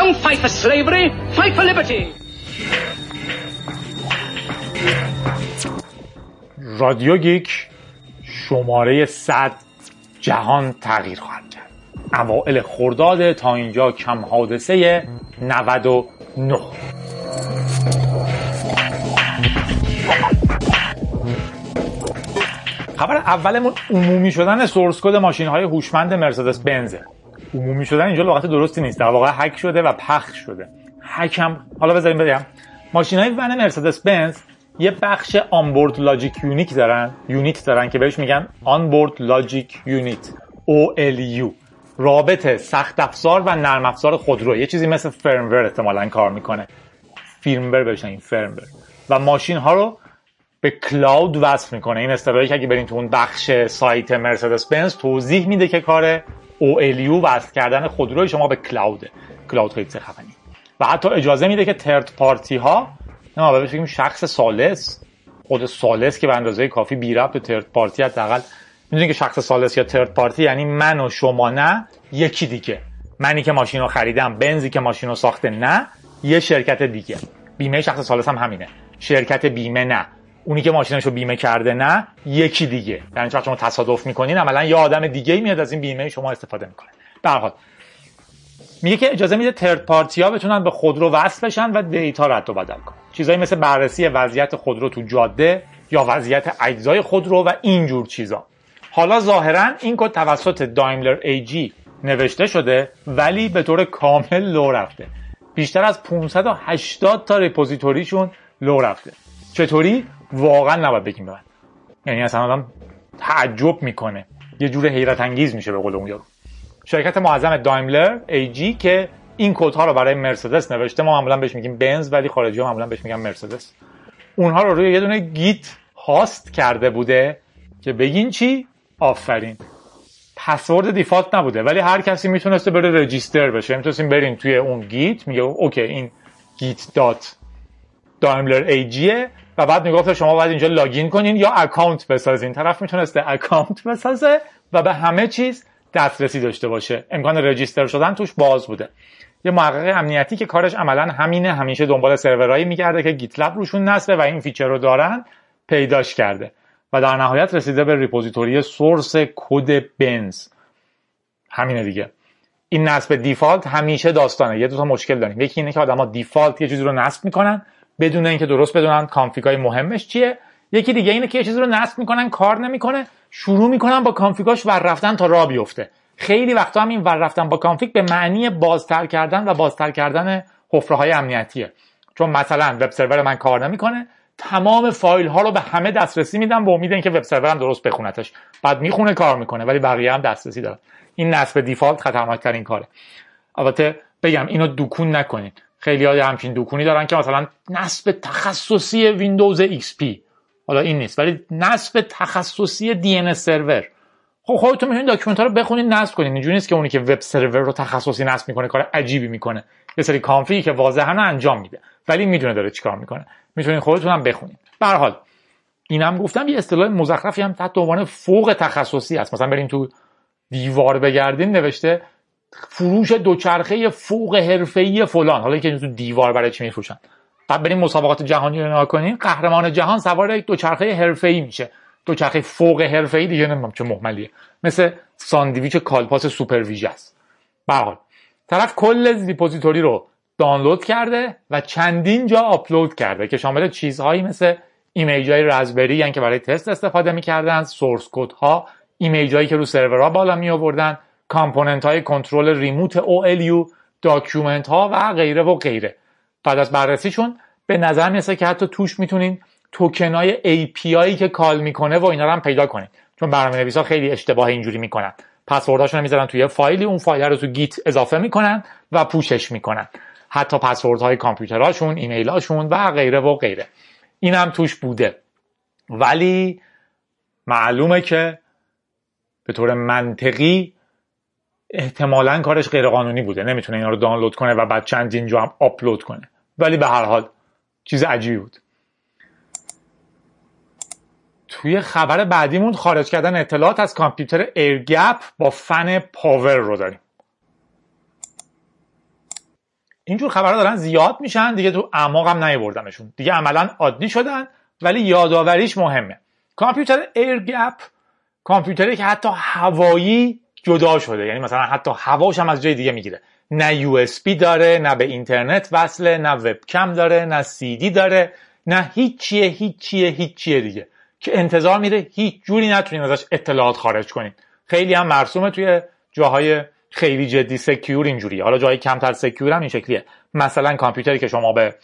don't fight for slavery. Fight for liberty. رادیو گیک شماره 100 جهان تغییر خواهد کرد اوائل خرداد تا اینجا کم حادثه 99 خبر اولمون عمومی شدن source code ماشین های هوشمند مرسدس بنزه عمومی شدن اینجا لغت درستی نیست. در واقع هک شده و پخش شده. هکم حالا بذاریم بگم. ماشین های van مرسدس بنز یه بخش onboard logic unit دارن. unit دارن که بهش میگن آنبورد لاجیک یونیت. OLU رابط سخت افزار و نرم افزار خودرو یه چیزی مثل firmware احتمالا کار می‌کنه. firmware بهش این firmware و ماشین ها رو به کلاود وصل می‌کنه. این اصطلاحی که اگه برین تو اون بخش سایت مرسدس بنز توضیح میده که کار OLU وصل کردن خودروی شما به کلاوده کلاود خیلی خفنی. و حتی اجازه میده که ترد پارتی ها نه بهش بگیم شخص سالس خود سالس که به اندازه کافی بی ربط به ترد پارتی حداقل. می‌دونی که شخص سالس یا ترد پارتی یعنی من و شما نه یکی دیگه. منی که ماشین رو خریدم بنزی که ماشین رو ساخته نه یه شرکت دیگه. بیمه شخص سالس هم همینه. شرکت بیمه نه. اونی که ماشینش رو بیمه کرده نه یکی دیگه. یعنی وقتی شما تصادف می‌کنین عملا یه آدم دیگه میاد از این بیمه شما استفاده می‌کنه. به حال میگه که اجازه میده ترد پارتی ها بتونن به خودرو وصل بشن و دیتا رد و بدل کنن. چیزایی مثل بررسی وضعیت خودرو تو جاده یا وضعیت اجزای خودرو و اینجور چیزا. حالا ظاهرا این کد توسط دایملر جی نوشته شده ولی به طور کامل لو رفته. بیشتر از 580 تا repository شون لو رفته. چطوری؟ واقعا نباید بگیم من. یعنی اصلا آدم تعجب می‌کنه. یه جور حیرت انگیز میشه به قول اون یارو. شرکت معظم دایملر AG که این کدها رو برای مرسدس نوشته. ما معمولا بهش میگیم بنز ولی خارجی ها معمولا بهش میگن مرسدس. اونها رو روی یه دونه git host کرده بوده که بگین چی؟ آفرین. password default نبوده ولی هر کسی می‌تونسته بره register بشه. می‌تونستیم بریم توی اون git. میگه OK این git dot Daimler AG ه. و بعد می‌گفت شما باید اینجا login کنین یا account بسازین. طرف می‌تونسته account بسازه و به همه چیز دسترسی داشته باشه. امکان register شدن توش باز بوده. یه محقق امنیتی که کارش عملا همینه همیشه دنبال سرورایی میگرده که GitLab روشون نصبه و این feature رو دارن پیداش کرده. و در نهایت رسیده به repository source code بنز. همینه دیگه. این نصب default همیشه داستانه. یه دو تا مشکل داریم. یکی اینه که آدما default یه چیزی رو نصب می‌کنن بدون اینکه درست بدونن config ای مهمش چیه. یکی دیگه اینه که یه چیزی رو نصب می‌کنن کار نمی‌کنه. شروع می‌کنن با config اش ور رفتن تا راه بیفته. خیلی وقتا هم این ور رفتن با config به معنی بازتر کردن و بازتر کردن حفره های امنیتیه. چون مثلا وب سرور من کار نمی‌کنه تمام فایل ها رو به همه دسترسی میدم با امید اینکه وب سرورم درست بخونتش. بعد می‌خونه کار می‌کنه ولی بقیه هم دسترسی دارن. این نصب default خطرناک ترین کاره. البته بگم اینو دکون نکنید. خیلی های همچین دکونی دارن که مثلا نصب تخصصی ویندوز XP حالا این نیست ولی نصب تخصصی DNS سرور. خب خودتون می‌تونید document ها رو بخونید نصب کنید. اینجوری نیست که اونی که وب سرور رو تخصصی نصب می‌کنه کار عجیبی می‌کنه. یه سری کانفیگی که واضحا انجام میده ولی می‌دونه داره چیکار می‌کنه. می‌تونید خودتون هم بخونید. به حال اینم گفتم یه اصطلاح مزخرفی هم تحت عنوان فوق تخصصی هست. مثلا بریم تو دیوار بگردین نوشته فروش دوچرخه فوق حرفه‌ای فلان. حالا که تو دیوار برای چی میفروشن؟ بعد بریم مسابقات جهانی رو نگاه کنین قهرمان جهان سوار یک دوچرخه حرفه‌ای میشه. دوچرخه فوق حرفه‌ای دیگه نمی‌دونم چه محملیه. مثل ساندویچ کالپاس سوپر ویژه است. به طرف کل ریپوزیتوری رو دانلود کرده و چندین جا آپلود کرده که شامل چیزهایی مثل ایمیج های رزبری یعنی که برای تست استفاده می‌کردن سورس کد ها ایمیج هایی که رو سرورها بالا می آوردن کامپوننت های کنترل ریموت OLU داکیومنت ها و غیره و غیره. بعد از بررسیشون به نظر می‌رسه که حتی توش می‌تونین توکن های API که کال می‌کنه و اینا رو هم پیدا کنید چون برنامه نویسا خیلی اشتباه اینجوری می‌کنن. پسوردهاشون می‌ذارن توی فایلی اون فایل رو تو گیت اضافه می‌کنن و پوشش می‌کنن. حتی پسوردهای کامپیوترهاشون ایمیلاشون و غیره و غیره. این هم توش بوده. ولی معلومه که به طور منطقی احتمالا کارش غیرقانونی بوده. نمی‌تونه اینا رو دانلود کنه و بعد چند اینجا هم آپلود کنه. ولی به هر حال چیز عجیبی بود. توی خبر بعدیمون خارج کردن اطلاعات از کامپیوتر air gap با fan power رو داریم. اینجور خبرها دارن زیاد میشن دیگه تو اعماق هم نیوردمشون دیگه عملا عادی شدن ولی یادآوریش مهمه. کامپیوتر air gap کامپیوتری که حتی هوایی جدا شده. یعنی مثلا حتی هواش هم از جای دیگه می‌گیره. نه USB داره نه به اینترنت وصله نه وبکم داره نه سی دی داره نه هیچیه هیچیه هیچیه دیگه. که انتظار میره هیچ جوری نتونین ازش اطلاعات خارج کنین خیلی هم مرسومه توی جاهای خیلی جدی secure اینجوری حالا جای کمتر secure هم این شکلیه. مثلا کامپیوتری که شما به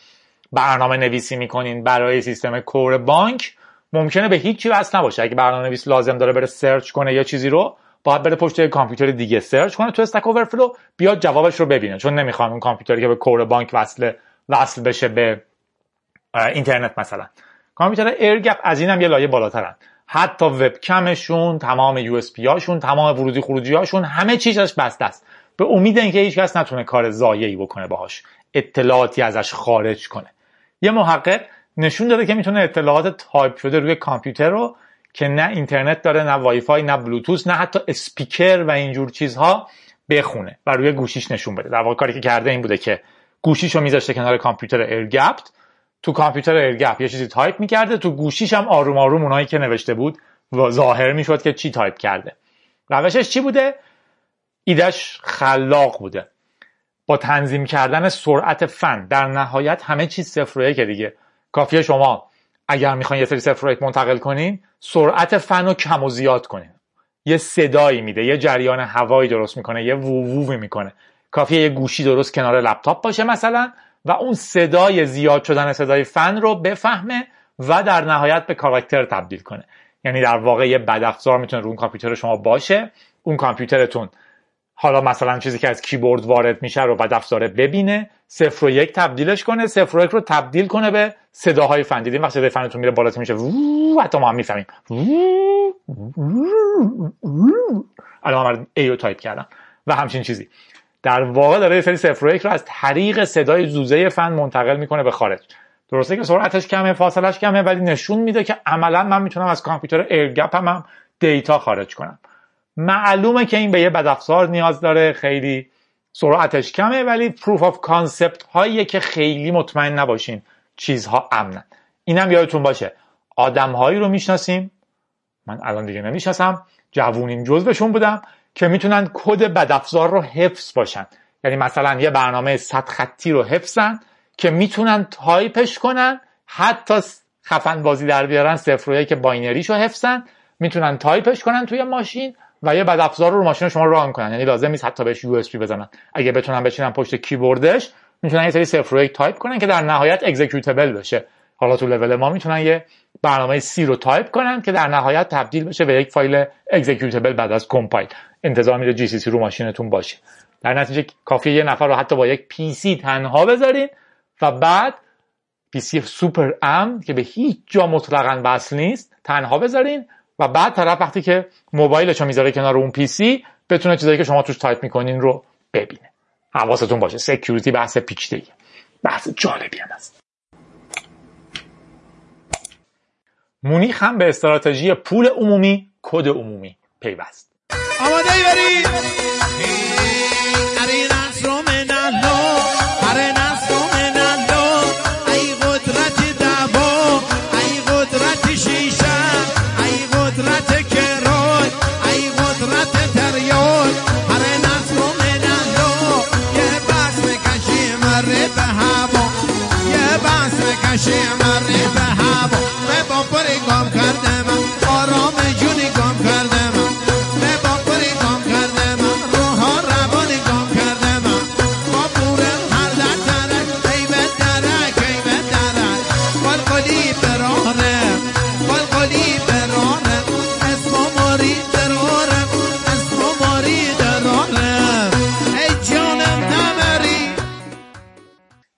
برنامه نویسی می‌کنین برای سیستم core بانک ممکنه به هیچی وصل نباشه. اگه برنامه نویس لازم داره بره search کنه یا چیزی رو باید بره پشت کامپیوتر دیگه. search کنه تو Stack Overflow بیاد جوابش رو ببینه. چون نمی‌خوان اون کامپیوتری که به core بانک وصل وصل بشه به اینترنت مثلا. کامپیوتر air gap از اینم یه لایه بالاترن. حتی وبکمشون تمام USB هاشون تمام ورودی خروجی هاشون همه چیزش بسته است. به امید اینکه هیچ کس نتونه کار ضایعی بکنه باهاش. اطلاعاتی ازش خارج کنه. یه محقق نشون داده که می‌تونه اطلاعات تایپ شده روی کامپیوتر رو که نه اینترنت داره نه وای فای نه بلوتوث نه حتی اسپیکر و اینجور چیزها بخونه و روی گوشیش نشون بده. در واقع کاری که کرده این بوده که گوشیشو میذاشته کنار کامپیوتر air gap ت تو کامپیوتر ایرگپ یه چیزی تایپ می‌کرده تو گوشیش هم آروم آروم اونایی که نوشته بود و ظاهر می‌شد که چی تایپ کرده. روشش چی بوده؟ ایدش خلاق بوده. با تنظیم کردن سرعت فن در نهایت همه چیز صفر و دیگه. کافیه شما اگر می‌خواین یه سری صفر منتقل کنین سرعت فن رو کم و زیاد کنین. یه صدایی میده یه جریان هوایی درست می‌کنه یه ووووی می‌کنه. کافیه یه گوشی درست کنار لپتاپ باشه مثلا و اون صدای زیاد شدن صدای فن رو بفهمه و در نهایت به کاراکتر تبدیل کنه. یعنی در واقع یه بدافزار می‌تونه رو اون کامپیوتر شما باشه. اون کامپیوترتون حالا مثلا چیزی که از کیبورد وارد میشه رو بعد افزاره ببینه صفر و یک تبدیلش کنه صفر و یک رو تبدیل کنه به صداهای فن دیدیم وقتی صدای فنتون میره بالا میشه حتی ما هم می‌فهمیم. الان من A رو تایپ کردم. و همچین چیزی. در واقع داره یه سری صفر و یک رو از طریق صدای زوزه فن منتقل می‌کنه به خارج. درسته که سرعتش کمه فاصلش کمه ولی نشون میده که عملا من می‌تونم از کامپیوتر air gap هم data خارج کنم. معلومه که این به یه بدافزار نیاز داره. خیلی سرعتش کمه ولی proof of concept هایی که خیلی مطمئن نباشین چیزها امنن. اینم یادتون باشه. آدم هایی رو می‌شناسیم. من الان دیگه نمی‌شناسم. جوونیم جزوشون بودم که می‌تونن کد بدافزار رو حفظ باشن. یعنی مثلا یه برنامه صد خطی رو حفظن که می‌تونن تایپش کنن. حتی خفن بازی در بیارن صفر و یک binary ش رو حفظن. می‌تونن تایپش کنن توی ماشین. و یه بد افزار رو ماشین شما run کنن. یعنی لازم نیست حتی بهش USB بزنن. اگه بتونن بشینن پشت کیبوردش می‌تونن یه سری صفر و تایپ کنن که در نهایت executable بشه. حالا تو لول ما می‌تونن یه برنامه C رو تایپ کنن که در نهایت تبدیل بشه به یک فایل executable بعد از compile انتظار میره GCC رو ماشینتون باشه. در نتیجه کافیه یه نفر رو حتی با یک PC تنها بذارین و بعد PC سوپر امن که به هیچ جا مطلقا وصل نیست تنها بذارین و بعد طرف وقتی که موبایلش رو می‌ذاره کنار اون PC بتونه چیزایی که شما توش تایپ می‌کنین رو ببینه. حواستون باشه. security بحث پیچیدگی بحث جالبی هم هست. مونیخ هم به استراتژی پول عمومی کد عمومی پیوست. آماده نشه مرنی به هوا. به بامپوری گام کرده من آرام جونی گام کرده من به بامپوری گام کرده من روها روانی گام کرده من با بورم هر در درک ای به درک. ای به درک بلگلی برانم بلگلی برانم اسم ماری درارم اسم ماری درارم ای جانم تمری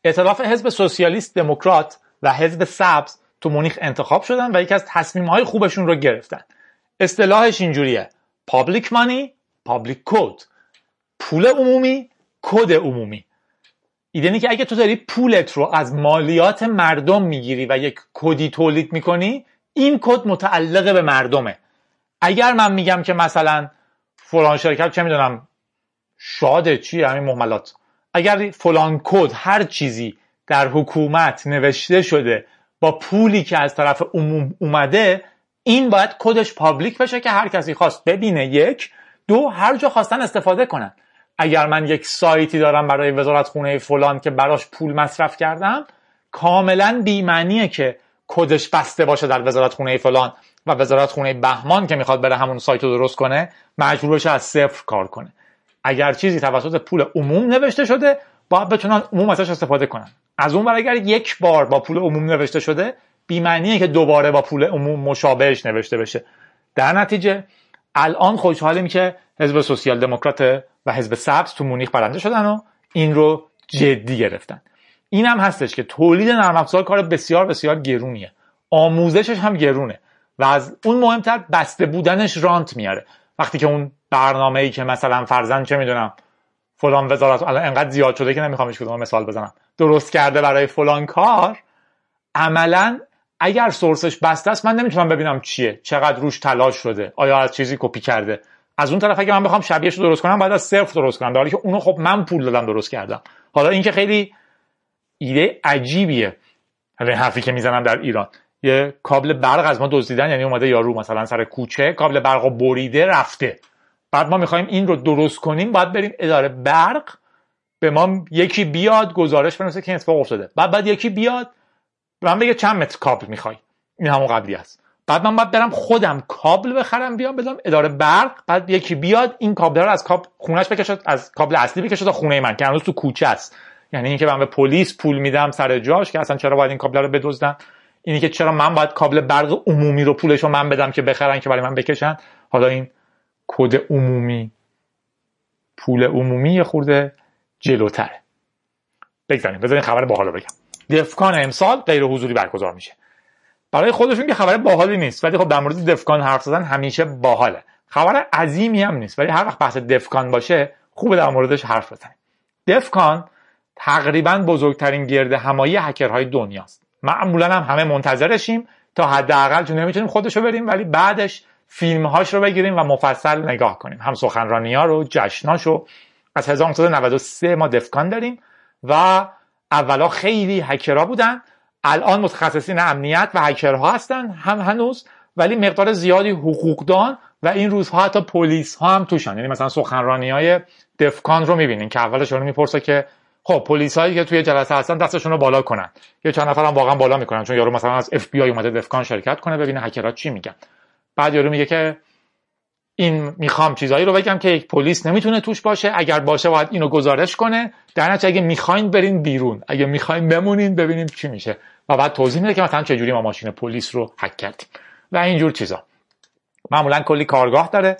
ائتلاف حزب سوسیالیست دموکرات و حزب سبز تو مونیخ انتخاب شدن و یکی از تصمیم های خوبشون رو گرفتن. اصطلاحش اینجوریه. public money public code پول عمومی کد عمومی. ایده که اگه تو داری پولت رو از مالیات مردم می‌گیری و یک کدی تولید می‌کنی این کد متعلق به مردمه. اگر من میگم که مثلا فلان شرکت چه می‌دونم شاده چی همین مهملات. اگر فلان کد هر چیزی در حکومت نوشته شده با پولی که از طرف عموم اومده این باید کدش public بشه که هر کسی خواست ببینه. یک. دو هر جا خواستن استفاده کنن. اگر من یک سایتی دارم برای وزارت خونه فلان که براش پول مصرف کردم کاملا بیمعنیه که کدش بسته باشه در وزارت خونه فلان و وزارت خونه بهمان که می‌خواد بره همون سایت رو درست کنه مجبور بشه از صفر کار کنه. اگر چیزی توسط پول عموم نوشته شده باید بتونن عموم ازش استفاده کنن. از اون اگر یک بار با پول عموم نوشته شده بیمعنیه که دوباره با پول عموم مشابهش نوشته بشه. در نتیجه الان خوشحالیم که حزب سوسیال دموکرات و حزب سبز تو مونیخ برنده شدن و این رو جدی گرفتن. این هم هستش که تولید نرم افزار کار بسیار بسیار گرونیه. آموزشش هم گرونه و از اون مهمتر بسته بودنش رانت میاره. وقتی که اون برنامه ای که مثلا فرزن چه می‌دونم فلان وزارت الان انقدر زیاد شده که نمیخوامش کدوم مثال بزنم. درست کرده برای فلان کار. عملا اگر سورسش بسته است من نمی‌تونم ببینم چیه. چقدر روش تلاش شده. آیا از چیزی کپی کرده. از اون طرف اگه من بخوام شبیهش رو درست کنم باید از صفر درست کنم. در که اونو خب من پول دادم درست کردم. حالا اینکه خیلی ایده عجیبیه. حالا حرفی که می‌زنم در ایران. یه کابل برق از ما دزدیدن یعنی اومده یارو مثلا سر کوچه کابل برق بریده رفته. بعد ما می‌خوایم این رو درست کنیم باید بریم اداره برق به ما یکی بیاد گزارش بنویسه که اتفاق افتاده. بعد بعد یکی بیاد به من بگه چند متر کابل می‌خوای. این همون قبلی است. بعد من باید برم خودم کابل بخرم بیام بدم اداره برق بعد یکی بیاد این کابل رو از کاب خونش بکشه از کابل اصلی بکشه تا خونه من که هنوز تو کوچه است. یعنی اینکه من به پلیس پول میدم سر جاش که اصلا چرا باید این کابل رو بدزدن؟ اینی که چرا من باید کابل برق عمومی رو پولش رو من بدم که بخرن که برای من بکشن؟ حالا این کد عمومی. پول عمومی یه خورده جلوتره. بگذاریم بذارین خبر باحال بگم. دفکان امسال غیر حضوری برگزار میشه. برای خودشون که خبر باحالی نیست ولی خب در مورد دفکان حرف زدن همیشه باحاله. خبر عظیمی هم نیست ولی هر وقت بحث دفکان باشه خوبه در موردش حرف بزنیم. دفکان تقریبا بزرگترین گرد همایی هکرهای دنیاست. معمولا هم همه منتظرشیم تا حداقل چون نمی‌تونیم خودشو بریم ولی بعدش فیلم هاش رو بگیریم و مفصل نگاه کنیم. هم سخنرانی ها رو جشناش رو. از 1993 ما دفکان داریم و اولا خیلی هکرها بودن. الان متخصصین امنیت و هکرها هستن هم هنوز ولی مقدار زیادی حقوقدان و این روزها حتی پلیس ها هم توشن. یعنی مثلا سخنرانی های دفکان رو می‌بینین که اولش رو می‌پرسه که خب پلیس هایی که توی جلسه هستن دستشون رو بالا کنن. یه چند نفر هم واقعا بالا می‌کنن چون یارو مثلا از اف بی آی اومده دفکان شرکت کنه ببینه هکرها چی میگن. بعد یارو میگه که این می‌خوام چیزایی رو بگم که یک پلیس نمی‌تونه توش باشه. اگر باشه باید اینو گزارش کنه. در نتیجه اگه می‌خواین برین بیرون. اگه می‌خواین بمونین ببینیم چی میشه. و بعد توضیح میده که مثلا چه ما ماشین پلیس رو هک کردیم. و اینجور چیزا. معمولا کلی کارگاه داره.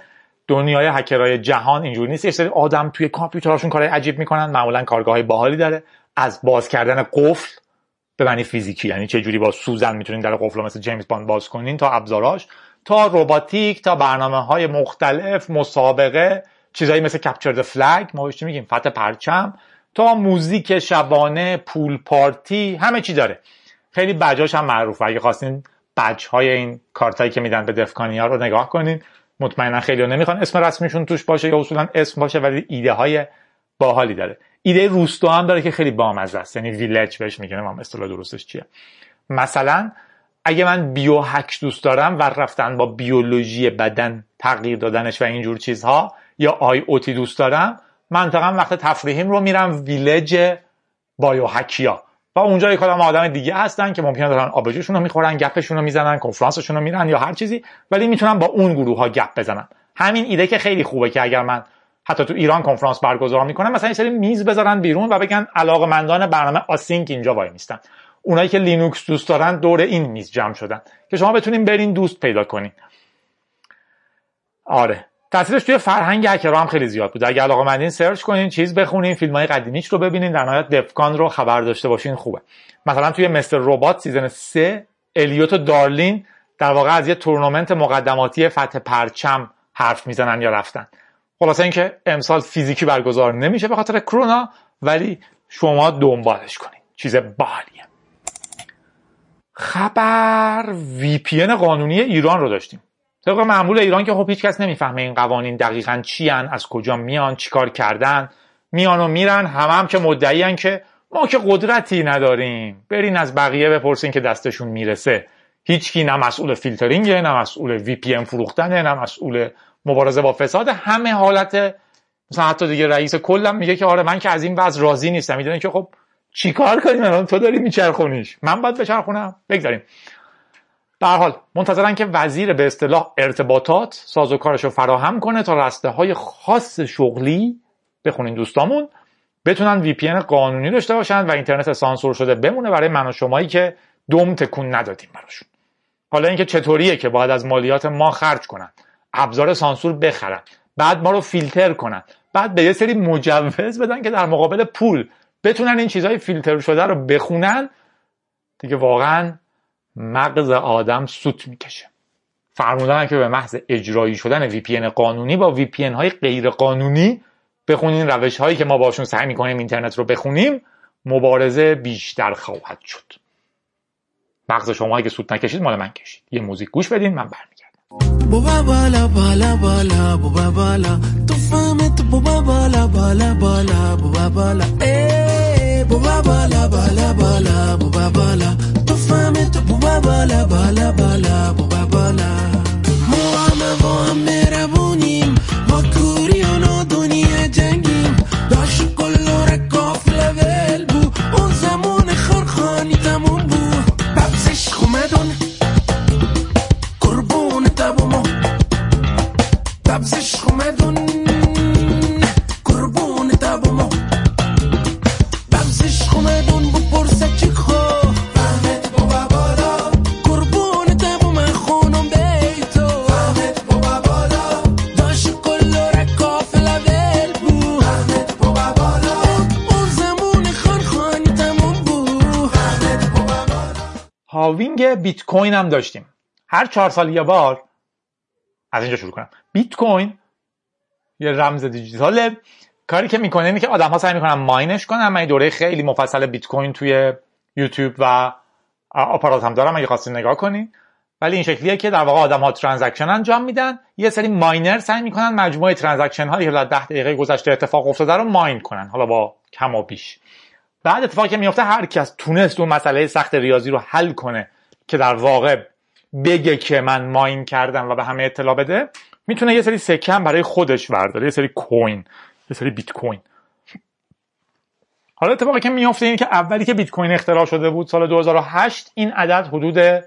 دنیای هکرهای جهان اینجوری نیست. یه سری آدم توی کامپیوترشون کارهای عجیب می‌کنن. معمولا کارگاه باحالی داره. از باز کردن قفل به معنی فیزیکی. یعنی چه جوری با سوزن می‌تونین در قفل مثل جیمز باند باز کنین تا ابزاراش. تا روباتیک تا برنامه های مختلف مسابقه چیزایی مثل کپچر د فلگ ما بهش میگیم فتح پرچم تا موزیک شبانه پول پارتی همه چی داره. خیلی بجاش هم معروفه. اگه خواستین بج های این کارتایی که میدن به دفکانی رو نگاه کنین. مطمئنا خیلی نمی‌خوان اسم رسمیشون توش باشه یا اصولا اسم باشه ولی ایده های باحالی داره. ایده روستا هم داره که خیلی بامزه است. یعنی ویلج بهش میگن هم اصطلاح درستش چیه؟ مثلا اگه من بیو هک دوست دارم و رفتن با بیولوژی بدن تغییر دادنش و اینجور چیزها یا آی اوتی دوست دارم منطقا وقت تفریحیم رو میرم ویلج bio hack یا و اونجا یک کدام آدم دیگه هستن که ممکنه دارن آبجوشون رو می‌خورن گپشون رو می‌زنن کنفرانسشون رو میرن یا هر چیزی ولی می‌تونن با اون گروه ها گپ بزنن. همین ایده که خیلی خوبه که اگر من حتی تو ایران کنفرانس برگزار می‌کنم مثلا این سری میز بذارن بیرون و بگن علاقمندان برنامه async اینجا وای میستن اونایی که لینوکس دوست دارن دور این میز جمع شدن. که شما بتونین برین دوست پیدا کنین. آره. تاثیرش توی فرهنگ هکرها هم خیلی زیاد بود. اگه علاقه مندین search کنین چیز بخونین فیلم های قدیمیش رو ببینین در نهایت DEF CON رو خبر داشته باشین خوبه. مثلا توی Mr. Robot season 3 الیوت و Darlene در واقع از یه تورنمنت مقدماتی فتح پرچم حرف می‌زنن یا رفتن. خلاصه اینکه امسال فیزیکی برگزار نمیشه به خاطر کرونا ولی شما دنبالش کنین. چیز باحالیه. خبر VPN قانونی ایران رو داشتیم. طبق معمول ایران که خب هیچ کس نمی‌فهمه این قوانین دقیقا چی هن، از کجا میان چیکار کردن. میان و میرن همه هم که مدعی که ما که قدرتی نداریم. برین از بقیه بپرسین که دستشون می‌رسه. هیچکی نه مسئول فیلترینگه نه مسئول وی پی ام فروختنه نه مسئول مبارزه با فساد. همه حالت مثلا حتی دیگه رئیس کلم میگه که آره من که از این وضع راضی نیستم. می‌دونی که خب چیکار کنیم الان؟ تو داری میچرخونیش. من باید بچرخونم. بگذاریم. به حال منتظرن که وزیر به اصطلاح ارتباطات سازوکارش رو فراهم کنه تا رسته های خاص شغلی بخونین دوستامون. بتونن VPN قانونی داشته باشن و اینترنت سانسور شده بمونه برای من و شمایی که دم تکون ندادیم براشون. حالا اینکه چطوریه که باید از مالیات ما خرج کنن. ابزار سانسور بخرن. بعد ما رو فیلتر کنن. بعد به یه سری مجوز بدن که در مقابل پول بتونن این چیزهای فیلتر شده رو بخونن دیگه واقعا مغز آدم سوت می‌کشه. فرمودن که به محض اجرایی شدن VPN قانونی با VPN های غیر قانونی بخونین روش هایی که ما باشون سعی می‌کنیم اینترنت رو بخونیم مبارزه بیشتر خواهد شد. مغز شما اگه سوت نکشید مال من کشید. یه موزیک گوش بدین من برمیگردم. بوبا بالا بالا بالا بوبا بالا تو فهمت بوبا بالا بالا بالا بوبا بالا بوبا بالا بالا بالا بوبا تو بالا بالا بوبا ما ما و جنگیم داشت کل رکاف بو اون زمان خرخانی تموم بو ببزش خومدون قربون تبومو ببزش خومدون halving بیت کوین هم داشتیم. هر چهار سال یه بار از اینجا شروع کنم. بیت کوین یه رمز دیجیتاله. کاری که می‌کنه اینه که آدم ها سعی می‌کنن mine ش کنن. من دوره خیلی مفصل بیت کوین توی یوتیوب و آپارات هم دارم. اگه خواستین نگاه کنین. ولی این شکلیه که در واقع آدم ها transaction انجام میدن. یه سری miner سعی می‌کنن مجموعه transaction هایی که در 10 دقیقه گذشته اتفاق افتاده رو mine کنن. حالا با کم و بیش. بعد اتفاقی که میفته هر کس تونست اون مسئله سخت ریاضی رو حل کنه که در واقع بگه که من ماین کردم و به همه اطلاع بده می‌تونه یه سری سکم برای خودش برداره یه سری کوین یه سری بیت کوین. حالا اتفاقی که میفته اینه که اولی که بیت کوین اختراع شده بود سال 2008 این عدد حدود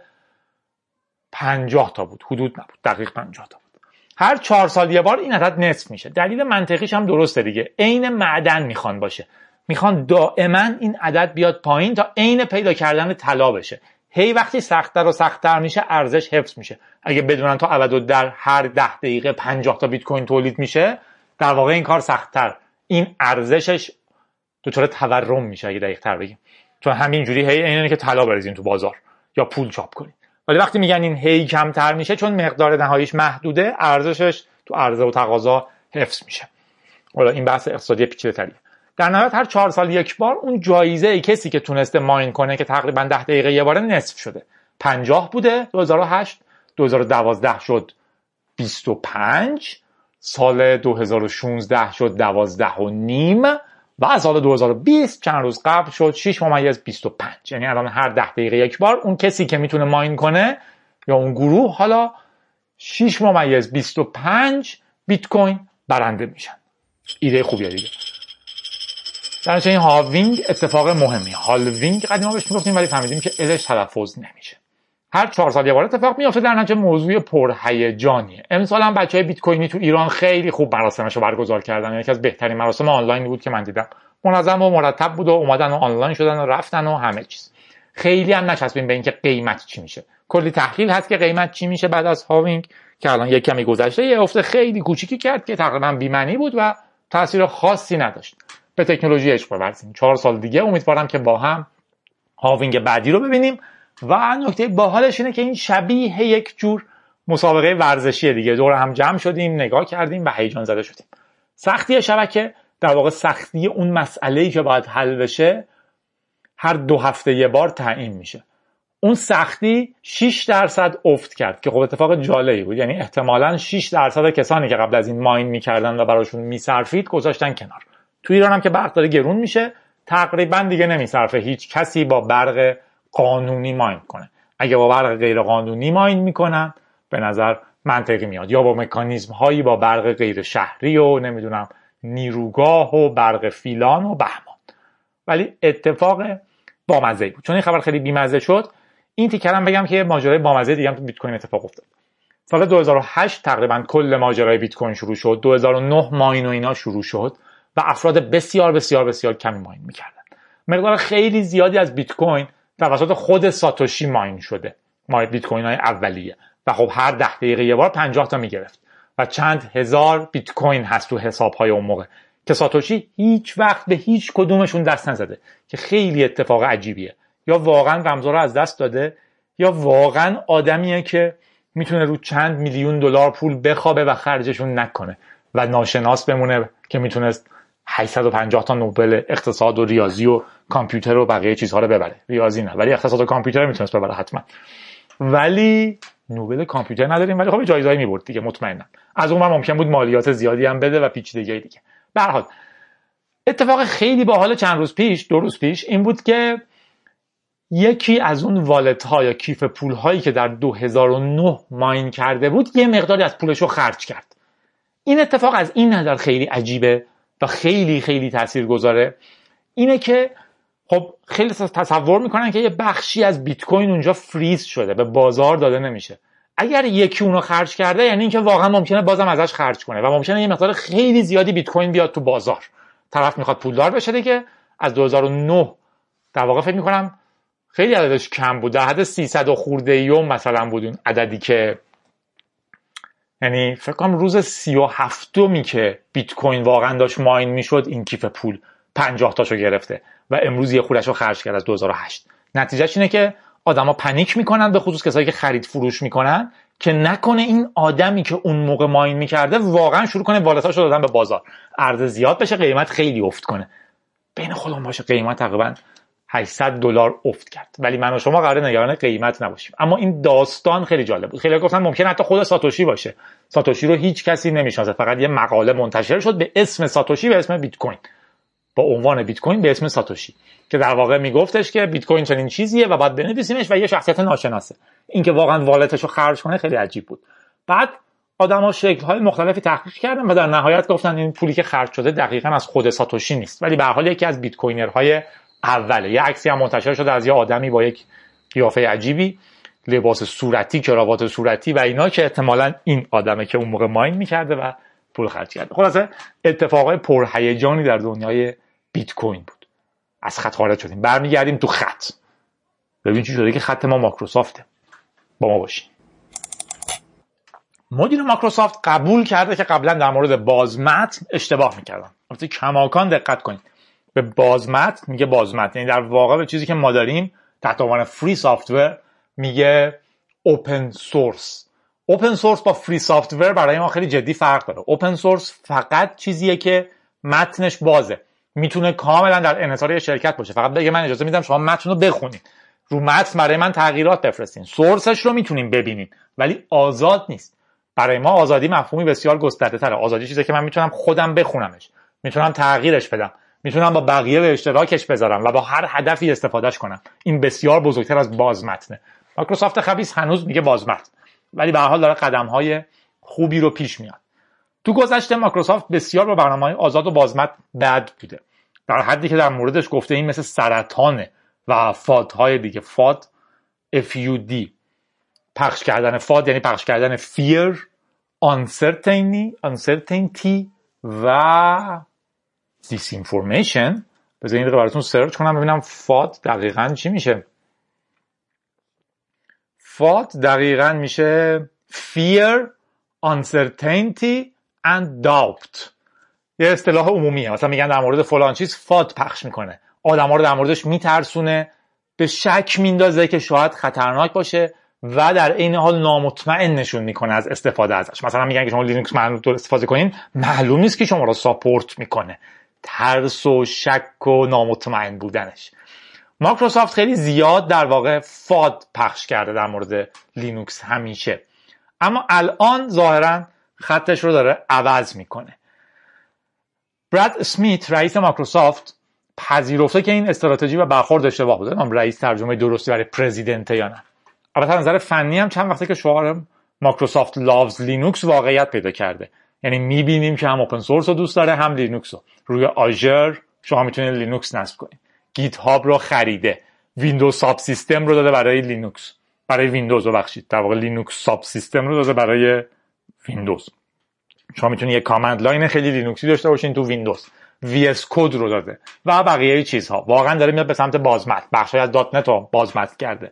50 تا بود. حدود نبود دقیق 50 تا بود. هر چهار سال یه بار این عدد نصف میشه. دلیل منطقیش هم درسته دیگه. عین معدن می‌خوان باشه. می‌خوان دائما این عدد بیاد پایین تا عین پیدا کردن طلا بشه. هی وقتی سختتر و سختتر میشه ارزش حفظ میشه. اگه بدونن تا ابد در هر ده دقیقه 50 تا بیت کوین تولید میشه در واقع این کار سختتر. این ارزشش دچار تورم میشه اگه دقیق تر بگیم. چون همینجوری هی اینه که طلا بریزین تو بازار یا پول چاپ کنین. ولی وقتی میگن این هی کمتر میشه چون مقدار نهاییش محدوده ارزشش تو عرضه و تقاضا حفظ میشه. حالا این بحث اقتصادی پیچیده‌تریه در نهایت هر چهار سال یک بار اون جایزه ای کسی که تونسته ماین کنه که تقریبا ده دقیقه یه باره نصف شده. 50 بوده. 2008 2012 شد 25 سال 2016 شد 12 و نیم. و سال 2020 چند روز قبل شد 6 ممیز 25 یعنی الان هر ده دقیقه یک بار اون کسی که می‌تونه ماین کنه یا اون گروه حالا 6 ممیز 25 بیت کوین برنده میشن. ایده خوبیه دیگه. در این halving اتفاق مهمی. halving قدیما بهش می‌گفتیم ولی فهمیدیم که الش تلفظ نمیشه. هر چهار سال یه بار اتفاق میافته در نتیجه موضوع پرهیجانیه. امسال هم بچه بیت کوینی تو ایران خیلی خوب مراسمش رو برگزار کردن. یکی از بهترین مراسم آنلاین بود که من دیدم. منظم و مرتب بود و اومدن و آنلاین شدن و رفتن و همه چیز. خیلی هم نچسبیم به اینکه قیمت چی میشه. کلی تحلیل هست که قیمت چی میشه بعد از هاوینگ که الان یک کمی گذشته یه افت خیلی کوچیکی کرد که تقریبا بیمنی بود و تاثیر خاصی نداشت. به تکنولوژی عشق بورزیم چهار سال دیگه امیدوارم که با هم هاوینگ بعدی رو ببینیم. و نکته باحالش اینه که این شبیه یک جور مسابقه ورزشی دیگه. دور هم جمع شدیم نگاه کردیم و هیجان زده شدیم. سختی شبکه در واقع سختی اون مسئله که باید حل بشه هر دو هفته یه بار تعیین میشه. اون سختی 6 درصد افت کرد که خب اتفاق جالبی بود. یعنی احتمالا 6 درصد کسانی که قبل از این ماین می‌کردن و براشون میصرفید گذاشتن کنار. تو ایران هم که برق داره گرون میشه تقریبا دیگه نمیصرفه. هیچ کسی با برق قانونی ماین کنه. اگه با برق غیر قانونی ماین می‌کنن به نظر منطقی میاد. یا با مکانیزم هایی با برق غیر شهری و نمی‌دونم نیروگاه و برق فیلان و بهمان. ولی اتفاق بامزه بود. چون این خبر خیلی بیمزه شد. این تیکرم بگم که ماجرای بامزه دیگه هم تو بیت کوین اتفاق افتاد. سال 2008 تقریبا کل ماجرای بیت کوین شروع شد. 2009 ماین و اینا شروع شد. و افراد بسیار بسیار بسیار کمی ماین می‌کردن. مقدار خیلی زیادی از بیت کوین توسط خود ساتوشی ماین شده. ما بیت کوین های اولیه. و خب هر ده دقیقه یه بار 50 تا می‌گرفت. و چند هزار بیت کوین هست تو حساب های اون موقع. که ساتوشی هیچ وقت به هیچ کدومشون دست نزده. که خیلی اتفاق عجیبیه. یا واقعا رمزا رو از دست داده یا واقعا آدمیه که می‌تونه رو چند میلیون دلار پول بخوابه و خرجشون نکنه و ناشناس بمونه که می‌تونست 850 تا نوبل اقتصاد و ریاضی و کامپیوتر و بقیه چیزها رو ببره. ریاضی نه. ولی اقتصاد و کامپیوتر می‌تونست ببره حتما. ولی نوبل کامپیوتر نداریم. ولی خب جایزه‌ای می‌برد دیگه مطمئنا از اون ممکن بود مالیات زیادی هم بده و پیچیدگی دیگه. به هر حال اتفاق خیلی باحال چند روز پیش دو روز پیش این بود که یکی از اون والت ها یا کیف پول هایی که در 2009 ماین کرده بود یه مقداری از پولش رو خرج کرد. این اتفاق از این نظر خیلی عجیبه. و خیلی خیلی تاثیر گذاره اینه که خب خیلی تصور می‌کنن که یه بخشی از بیت کوین اونجا فریز شده به بازار داده نمیشه. اگر یکی اونو خرج کرده یعنی اینکه واقعا ممکنه بازم ازش خرج کنه و ممکنه یه مقدار خیلی زیادی بیت کوین بیاد تو بازار. طرف می‌خواد پولدار بشه دیگه. از 2009 در واقع فکر می‌کنم خیلی عددش کم بود. در حد 300 و خورده یوم مثلا بود اون عددی که یعنی فکر کنم روز سی و هفتمی که بیت کوین واقعا داشت ماین می‌شد این کیف پول 50 تاشو گرفته و امروز یه خورش رو خرج کرد از 2008 نتیجهش اینه که آدما پنیک می‌کنن به خصوص کسایی که خرید فروش می‌کنن که نکنه این آدمی که اون موقع ماین می‌کرده واقعا شروع کنه والتاشو دادن به بازار. عرض زیاد بشه قیمت خیلی افت کنه. بین خودمون باشه قیمت تقریبا 800 دلار افت کرد. ولی من و شما قرار نگران قیمت نباشیم. اما این داستان خیلی جالب بود. خیلی گفتن ممکن حتی خود ساتوشی باشه. ساتوشی رو هیچ کسی نمی‌شناسه. فقط یه مقاله منتشر شد به اسم ساتوشی به اسم بیت کوین با عنوان بیت کوین به اسم ساتوشی. که در واقع میگفتش که بیت کوین چنین چیزیه و باید بنویسیمش و یه شخصیت ناشناسه. اینکه واقعا والتش رو خرج کنه خیلی عجیب بود. بعد آدما شکل های مختلفی تحقیق کردن و در نهایت گفتن این پولی که خرج شده دقیقا از خود ساتوشی نیست. ولی به حال یکی از بیت کوینرهای اوله. یه عکسی هم منتشر شده از یه آدمی با یک قیافه عجیبی لباس صورتی کراوات صورتی و اینا که احتمالا این آدمه که اون موقع ماین می‌کرده و پول خرج کرده. خلاصه اتفاقای پرهیجانی در دنیای بیت کوین بود. از خط خارج شدیم. برمیگردیم تو خط. ببین چی شده که خط ما ماکروسافته با ما باشین. مدیر ماکروسافت قبول کرده که قبلا در مورد بازمتن اشتباه می‌کردن. البته کماکان دقت کنید. به بازمتن میگه بازمتن یعنی در واقع به چیزی که ما داریم تحت عنوان فری سافتور میگه اوپن سورس اوپن سورس با فری سافتور برای ما خیلی جدی فرق داره. اوپن سورس فقط چیزیه که متنش بازه. می‌تونه کاملا در انحصار شرکت باشه. فقط بگه من اجازه میدم شما متن رو بخونید رو متن برای من تغییرات بفرستین. سورسش رو می‌تونیم ببینین ولی آزاد نیست. برای ما آزادی مفهومی بسیار گسترده تره آزادی چیزی که من می‌تونم خودم بخونمش. می‌تونم تغییرش بدم. می‌تونم با بقیه به اشتراکش بذارم و با هر هدفی استفادهش کنم. این بسیار بزرگتر از بازمتنه. مایکروسافت خبیس هنوز میگه بازمتن ولی به حال داره قدم های خوبی رو پیش میاد. تو گذشته مایکروسافت بسیار با برنامه های آزاد و بازمت بد بوده. در حدی که در موردش گفته این مثل سرطانه و فاد های دیگه. فاد FUD پخش کردن فاد یعنی پخش کردن fear uncertainty uncertainty و disinformation. بذارین این براتون search کنم ببینم FUD دقیقا چی میشه. FUD دقیقا میشه fear uncertainty and doubt. یه اصطلاح عمومیه مثلا میگن در مورد فلان چیز FUD پخش می‌کنه. آدم رو در موردش میترسونه به شک میندازه که شاید خطرناک باشه و در عین حال نامطمئن نشون می‌کنه از استفاده ازش. مثلا میگن که شما لینوکس معلوم استفاده کنین معلوم نیست که شما رو support می‌کنه. ترس و شک و نامطمئن بودنش. مایکروسافت خیلی زیاد در واقع FUD پخش کرده در مورد لینوکس همیشه. اما الان ظاهرا خطش رو داره عوض می‌کنه. براد اسمیت رئیس مایکروسافت پذیرفته که این استراتژی و برخورد اشتباه بوده. من رئیس ترجمه درستی برای president یا نه. البته نظر فنی هم چند وقته که شعار Microsoft loves Linux واقعیت پیدا کرده. یعنی می‌بینیم که هم open source رو دوست داره هم لینوکس رو. روی Azure شما می‌تونید لینوکس نصب کنید. GitHub رو خریده. Windows subsystem رو داده برای لینوکس برای ویندوز بخشید در واقع Linux subsystem رو داده برای ویندوز شما می‌تونید یه command line خیلی لینوکسی داشته باشین تو ویندوز VS Code رو داده. و بقیه چیزها. واقعا داره میاد به سمت بازمتن بخشای از. .NET رو بازمتن کرده.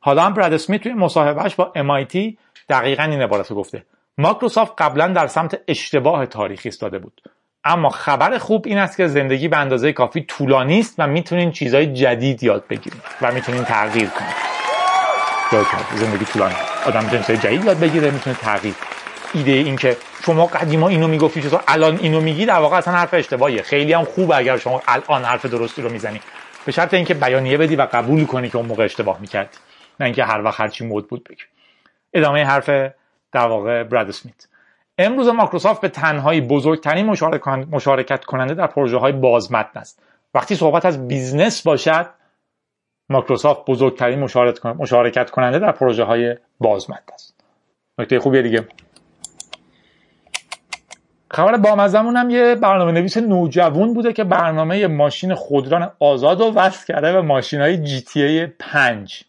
حالا هم براد اسمیت توی مصاحبهش با MIT دقیقا این عبارت گفته. مایکروسافت قبلا در سمت اشتباه تاریخی استاده بود. اما خبر خوب این است که زندگی به اندازه کافی طولانی است و می‌تونین چیزهای جدید یاد بگیرید و می‌تونین تغییر کنید زندگی طولانی. آدم چیزهای جدید یاد بگیره می‌تونه تغییر. ایده این که شما قدیما اینو می‌گفتی چطور الان اینو میگی در واقع اصلا حرف اشتباهیه. خیلی هم خوب اگر شما الان حرف درستی رو می‌زنی. به شرط اینکه بیانیه بدی و قبول کنی که اون موقع اشتباه می‌کردی. نه اینکه هر وقت هرچی مد بود بگی. ادامه حرف در واقع براد اسمیت امروز مایکروسافت به تنهایی بزرگترین مشارکت کننده در پروژه های بازمتن است. وقتی صحبت از بیزنس باشد مایکروسافت بزرگترین مشارکت کننده در پروژه های بازمتن است. نکته خوبیه دیگه. خبر بامزمون هم یه برنامه نویس نوجوان بوده که برنامه ماشین خودران آزاد رو وصل کرده به ماشین های GTA 5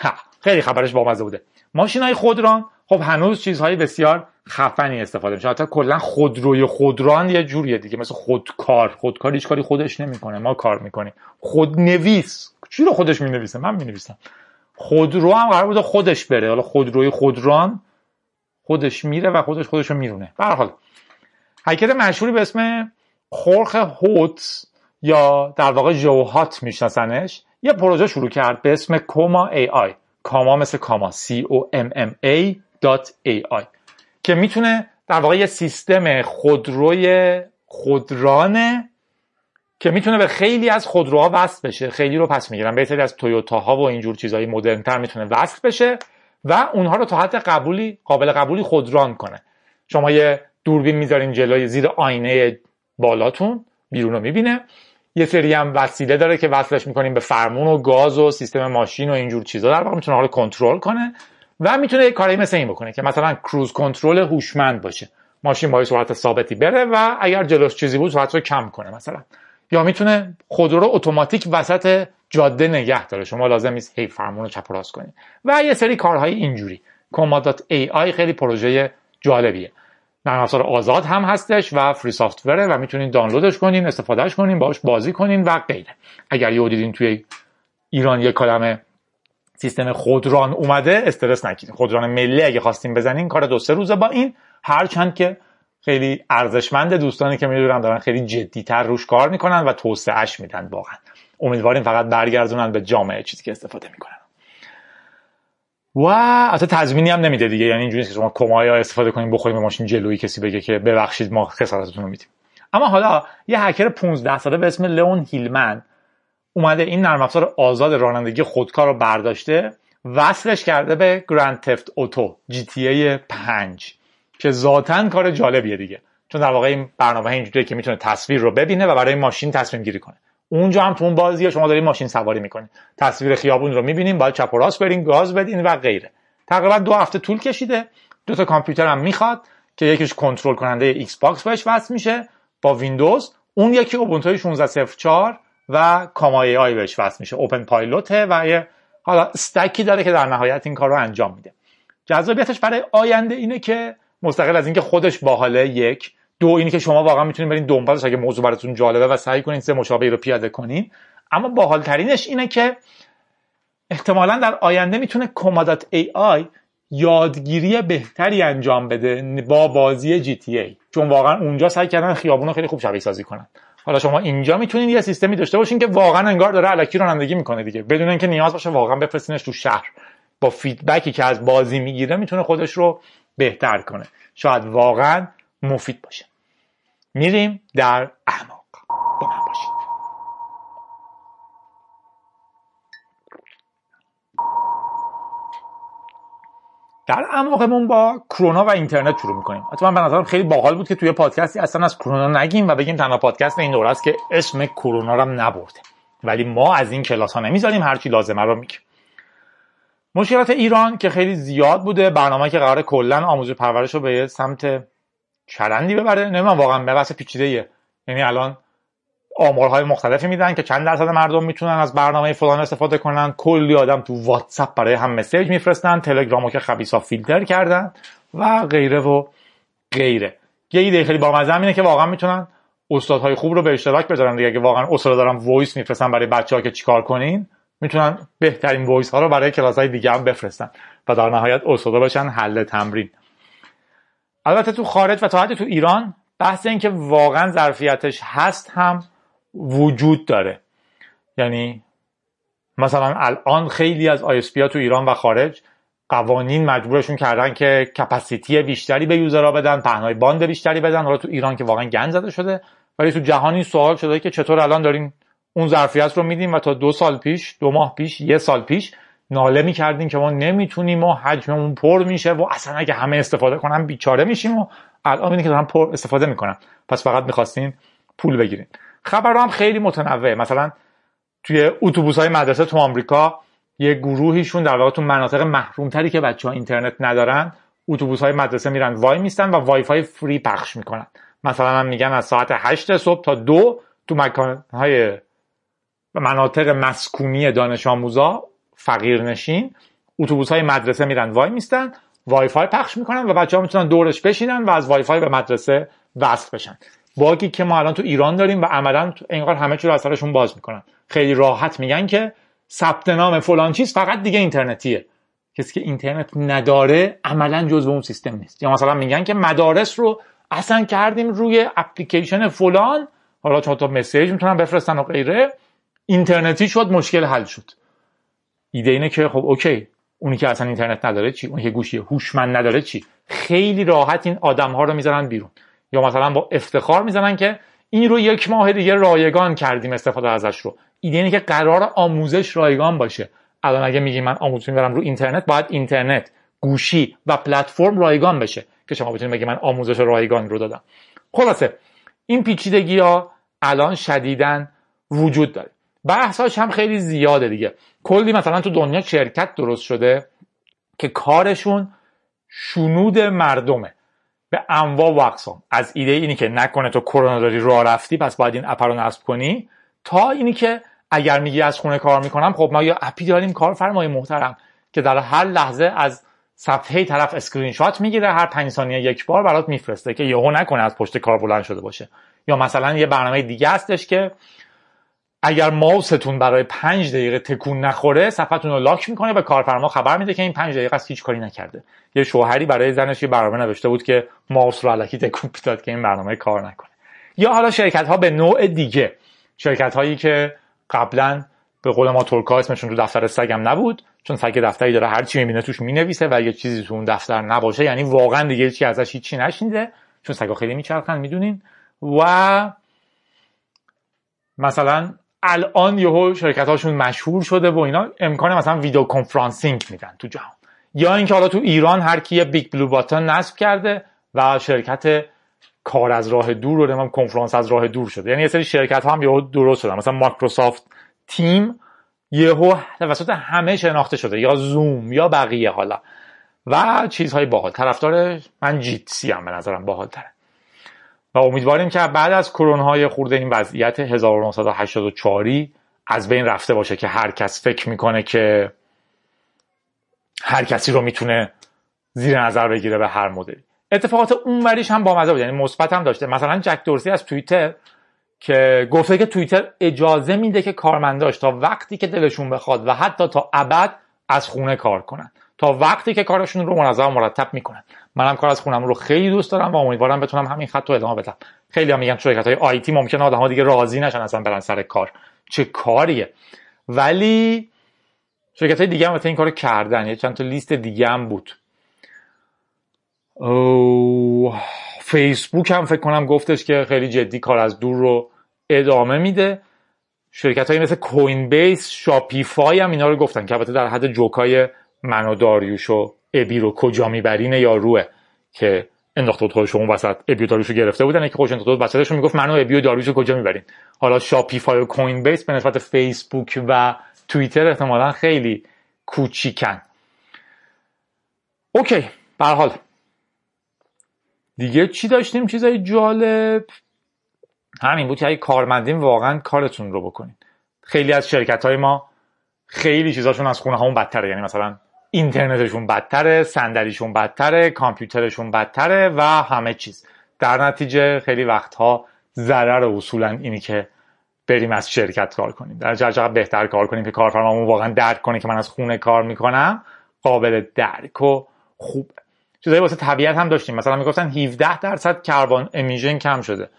ها خیلی خبرش بامزه بوده. ماشین های خودران خب هنوز چیزهای بسیار خفنی استفاده میشه. حتی کلا خودروی خودران یه جوریه دیگه. مثل خودکار. خودکار هیچ کاری خودش نمی‌کنه. ما کار می‌کنیم. خودنویس. چی رو خودش می‌نویسه؟ من می‌نویسم. خودرو هم قرار بوده خودش بره. حالا خودروی خودران خودش میره و خودش خودش رو میرونه. به حال هکر مشهوری به اسم خورخ هوت یا در واقع جوهات میشناسنش یه پروژه شروع کرد به اسم کوما ای آی. کاما مثل کاما. C O M M A. AI که می‌تونه در واقع یه سیستم خودروی خودرانه که می‌تونه به خیلی از خودروها وصل بشه. خیلی رو پس می‌گیرن. به سری از تویوتاها و اینجور چیزهای مدرنتر می‌تونه وصل بشه و اونها رو تا حد قبولی قابل قبولی خودران کنه. شما یه دوربین می‌ذارین جلوی زیر آینه بالاتون بیرون رو می‌بینه. یه سری هم وسیله داره که وصلش می‌کنیم به فرمون و گاز و سیستم ماشین و اینجور چیزا. در واقع می‌تونه حالا کنترل کنه. و می‌تونه کاری مثل این بکنه که مثلا کروز کنترل هوشمند باشه. ماشین با سرعت ثابتی بره و اگر جلوش چیزی بود سرعت رو کم کنه مثلا. یا می‌تونه خودرو رو اتوماتیک وسط جاده نگه داره. شما لازم نیست هی فرمون رو چپ راست کنید و یه سری کارهای اینجوری. آی خیلی پروژه جالبیه. نرم افزار آزاد هم هستش و فری سافتوره و می‌تونید دانلودش کنین استفادهش کنین باش بازی کنین و غیره. اگر یه دیدین توی ایران یه کلمه سیستم خودران اومده استرس نگیرین خودران ملی اگه خواستیم بزنین کار دو سه روزه با این. هرچند که خیلی ارزشمند دوستانی که می‌دونم دارن خیلی جدیتر روش کار می‌کنن و توسعهش میدن واقعا. امیدواریم فقط برگردونن به جامعه چیزی که استفاده می‌کنن. و اصلا تضمینی هم نمیده دیگه. یعنی اینجوری که شما کمای استفاده کنیم بخوریم ماشین جلویی کسی بگه که ببخشید ما خسارتتون رو میدیم. اما حالا یه هکر 15 ساله به اسم لئون هیلمن اومده این نرم افزار آزاد رانندگی خودکار رو برداشته وصلش کرده به گرند تفت اوتو جی تی ای 5 که ذاتا کار جالبیه دیگه. چون در واقع این برنامه اینجوریه که می‌تونه تصویر رو ببینه و برای ماشین تصمیم گیری کنه. اونجا هم تو اون بازی شما دارین ماشین سواری می‌کنین. تصویر خیابون رو می‌بینین باید چپ و راست برین گاز بدین و غیره. تقریبا دو هفته طول کشیده. دو تا کامپیوتر هم می‌خواد که یکیش کنترل کننده Xbox بهش وصل میشه با ویندوز اون یکی Ubuntu 1604 و comma.ai بهش وصل میشه openpilot ه و یه حالا stack ی داره که در نهایت این کار رو انجام میده. جذابیتش برای آینده اینه که مستقل از اینکه خودش باحاله یک. دو اینی که شما واقعا می‌تونید برین دنبالش اگه موضوع براتون جالبه و سعی کنین سه مشابهی رو پیاده کنین اما باحالترینش اینه که احتمالا در آینده می‌تونه کمادات ای آی یادگیری بهتری انجام بده با بازی جی تی ای. چون واقعا اونجا سعی کردن خیابون رو خیلی خوب شبیه سازی کنن. حالا شما اینجا می‌تونید یه سیستمی داشته باشین که واقعا انگار داره الکی رانندگی می‌کنه دیگه. بدون اینکه نیاز باشه واقعا بفرستینش تو شهر. با فیدبکی که از بازی می‌گیره می‌تونه خودش رو بهتر کنه. شاید واقعا مفید باشه. میریم در اعماق. در اعماقمون با کرونا و اینترنت شروع می‌کنیم. حتما به نظرم خیلی باحال بود که توی پادکستی اصلا از کرونا نگیم و بگیم تنها پادکست این دوره است که اسم کرونا رو نبرده. ولی ما از این کلاس ها نمی‌ذاریم هرچی لازمه رو میگیم. مشکلات ایران که خیلی زیاد بوده برنامه که قرار کلا آموزش پرورش رو به سمت چرندی ببره. نمی‌دونم واقعا به واسه پیچیده یعنی الان آمارهای مختلفی میدن که چند درصد مردم می‌تونن از برنامه فلان استفاده کنن. کلی آدم تو واتساپ برای هم message میفرستن تلگرامو که خبیثا فیلتر کردن و غیره و غیره. یه ایده خیلی بامزه اینه که واقعا می‌تونن استادهای خوب رو به اشتراک بذارن دیگه. اگه واقعا استاد دارن voice میفرستن برای بچه ها که چیکار کنین می‌تونن بهترین voice ها رو برای کلاس های دیگه هم بفرستن و در نهایت استادا باشن حل تمرین. البته تو خارج و تا تو ایران بحث این که واقعا ظرفیتش هست هم وجود داره. یعنی مثلا الان خیلی از ISP ها تو ایران و خارج قوانین مجبورشون کردن که کپاسیتی بیشتری به یوزرها بدن پهنای باند بیشتری بدن. حالا تو ایران که واقعا گند زده شده. ولی تو جهانی سوال شده که چطور الان داریم اون ظرفیت رو میدیم و تا دو سال پیش دو ماه پیش یه سال پیش ناله می‌کردیم که ما نمی‌تونیم و حجممون پر میشه و اصلا اگه همه استفاده کنن بیچاره میشیم و الان که دارن پر استفاده می‌کنن. پس فقط می‌خواستین پول بگیرین. خبر هم خیلی متنوع. مثلا توی اتوبوس های مدرسه تو آمریکا یه گروهیشون در واقع تو مناطق محروم تری که بچه ها اینترنت ندارن اتوبوس های مدرسه میرن وای میستن و وای فای فری پخش می‌کنن. مثلا هم میگن از ساعت 8 صبح تا دو تو مکان های مناطق مسکونی دانش آموزا فقیر نشین اتوبوس های مدرسه میرن وای میستن وای فای پخش می‌کنن و بچه ها می‌تونن دورش بشینن و از وای فای به مدرسه وصل بشن. bug ی که ما الان تو ایران داریم و عملا انگار همه چی رو از سرشون باز می‌کنن. خیلی راحت میگن که ثبت نام فلان چیز فقط دیگه اینترنتیه. کسی که اینترنت نداره عملا جزو اون سیستم نیست. یا مثلا میگن که مدارس رو اصلا کردیم روی اپلیکیشن فلان. حالا چون تا مسیج می‌تونن بفرستن و غیره. اینترنتی شد مشکل حل شد. ایده اینه که خب اوکی اونی که اصلا اینترنت نداره چی؟ اونی که گوشی هوشمند نداره چی؟ خیلی راحت این آدم ها رو می‌ذارن بیرون. یا مثلا با افتخار می‌زنن که این رو یک ماه دیگه رایگان کردیم استفاده ازش رو. ایده اینه که قرار آموزش رایگان باشه. الان اگه میگی من آموزش می‌برم رو اینترنت باید اینترنت گوشی و پلتفرم رایگان بشه که شما بتونید بگی من آموزش رایگان رو دادم. خلاصه این پیچیدگی ها الان شدیدن وجود داره. بحثاش هم خیلی زیاده دیگه. کلی مثلا تو دنیا شرکت درست شده که کارشون شنود مردمه. به انواع و اقسام از ایده اینی که نکنه تو کرونا داری راه رفتی پس باید این اپ نصب کنی. تا اینی که اگر میگی از خونه کار می‌کنم خب ما یا اپی داریم کارفرمای محترم که در هر لحظه از صفحه طرف اسکرین شات می‌گیره هر 5 ثانیه یک بار برات میفرسته که یهو نکنه از پشت کار بلند شده باشه. یا مثلا یه برنامه دیگه هستش که اگر ماوستون برای پنج دقیقه تکون نخوره صفحتون رو lock می‌کنه به کارفرما خبر میده که این پنج دقیقه از هیچ کاری نکرده. یه شوهری برای زنش یه برنامه نوشته بود که ماوس رو الکی تکون می‌داد که این برنامه کار نکنه. یا حالا شرکت ها به نوع دیگه. شرکت هایی که قبلا به قول ما ترکا اسمشون تو دفتر سگم نبود چون سگ دفتری داره هر چی می‌بینه توش می‌نویسه و یه چیزی تو اون دفتر نباشه یعنی واقعا دیگه چی ازش هیچی نشینده چون سگا خیلی میچرخن می‌دونین. و مثلا الان یهو شرکت هاشون مشهور شده و اینا امکان مثلا video conferencing میدن تو جهان. یا اینکه حالا تو ایران هر کی BigBlueButton نصب کرده و شرکت کار از راه دور رو کنفرانس از راه دور شده. یعنی یه سری شرکت ها هم یهو درست شدن. مثلا مایکروسافت تیم یهو توسط همه شناخته شده یا زوم یا بقیه حالا. و چیزهای باحال. طرفدار من جیتسی هم به نظرم باحال تره و امیدواریم که بعد از های خورده این وضعیت 1984 از بین رفته باشه که هر کس فکر می‌کنه که هر کسی رو می‌تونه زیر نظر بگیره به هر مدلی. اتفاقات اونوریش هم با مزه بود. یعنی مثبت هم داشته. مثلا جک دورسی از توییتر که گفته که توییتر اجازه میده که کارمنداش تا وقتی که دلشون بخواد و حتی تا ابد از خونه کار کنن. تا وقتی که کارشون رو منظم مرتب می‌کنن. منم کار از خونم رو خیلی دوست دارم و امیدوارم بتونم همین خط رو ادامه بدم. خیلی هم میگن شرکت های آیتی ممکنه آدم ها دیگه راضی نشن اصلا برن سر کار. چه کاریه. ولی شرکت های دیگه هم این کارو کردن. یه چند تا لیست دیگه هم بود. فیسبوک هم فکر کنم گفتش که خیلی جدی کار از دور رو ادامه میده. شرکت های مثل Coinbase Shopify هم اینا رو گفتن که البته در حد جوکای من و داریوش و ابی رو کجا می‌برین یا روه که انداخته بود خودش اون وسط ابی و داریوش رو گرفته بودن که خودش انداخته بود وسطش می‌گفت من و ابی و داریوش رو کجا می‌برین؟ حالا Shopify و Coinbase به نسبت فیسبوک و توییتر احتمالا خیلی کوچیکن. اوکی به حال. دیگه چی داشتیم؟ چیزای جالب. همین بود که اگه کارمندین واقعا کارتون رو بکنین. خیلی از شرکت های ما خیلی چیزاشون از خونه همون بدتره یعنی مثلا اینترنتشون بدتره صندلیشون بدتره کامپیوترشون بدتره و همه چیز. در نتیجه خیلی وقتها ضرر اصولا اینی که بریم از شرکت کار کنیم. در چقدر بهتر کار کنیم که کارفرمامون واقعا درک کنه که من از خونه کار می‌کنم قابل درک و خوب. چیزایی واسه طبیعت هم داشتیم. مثلا می‌گفتن 17 درصد کربن امیژن کم شده.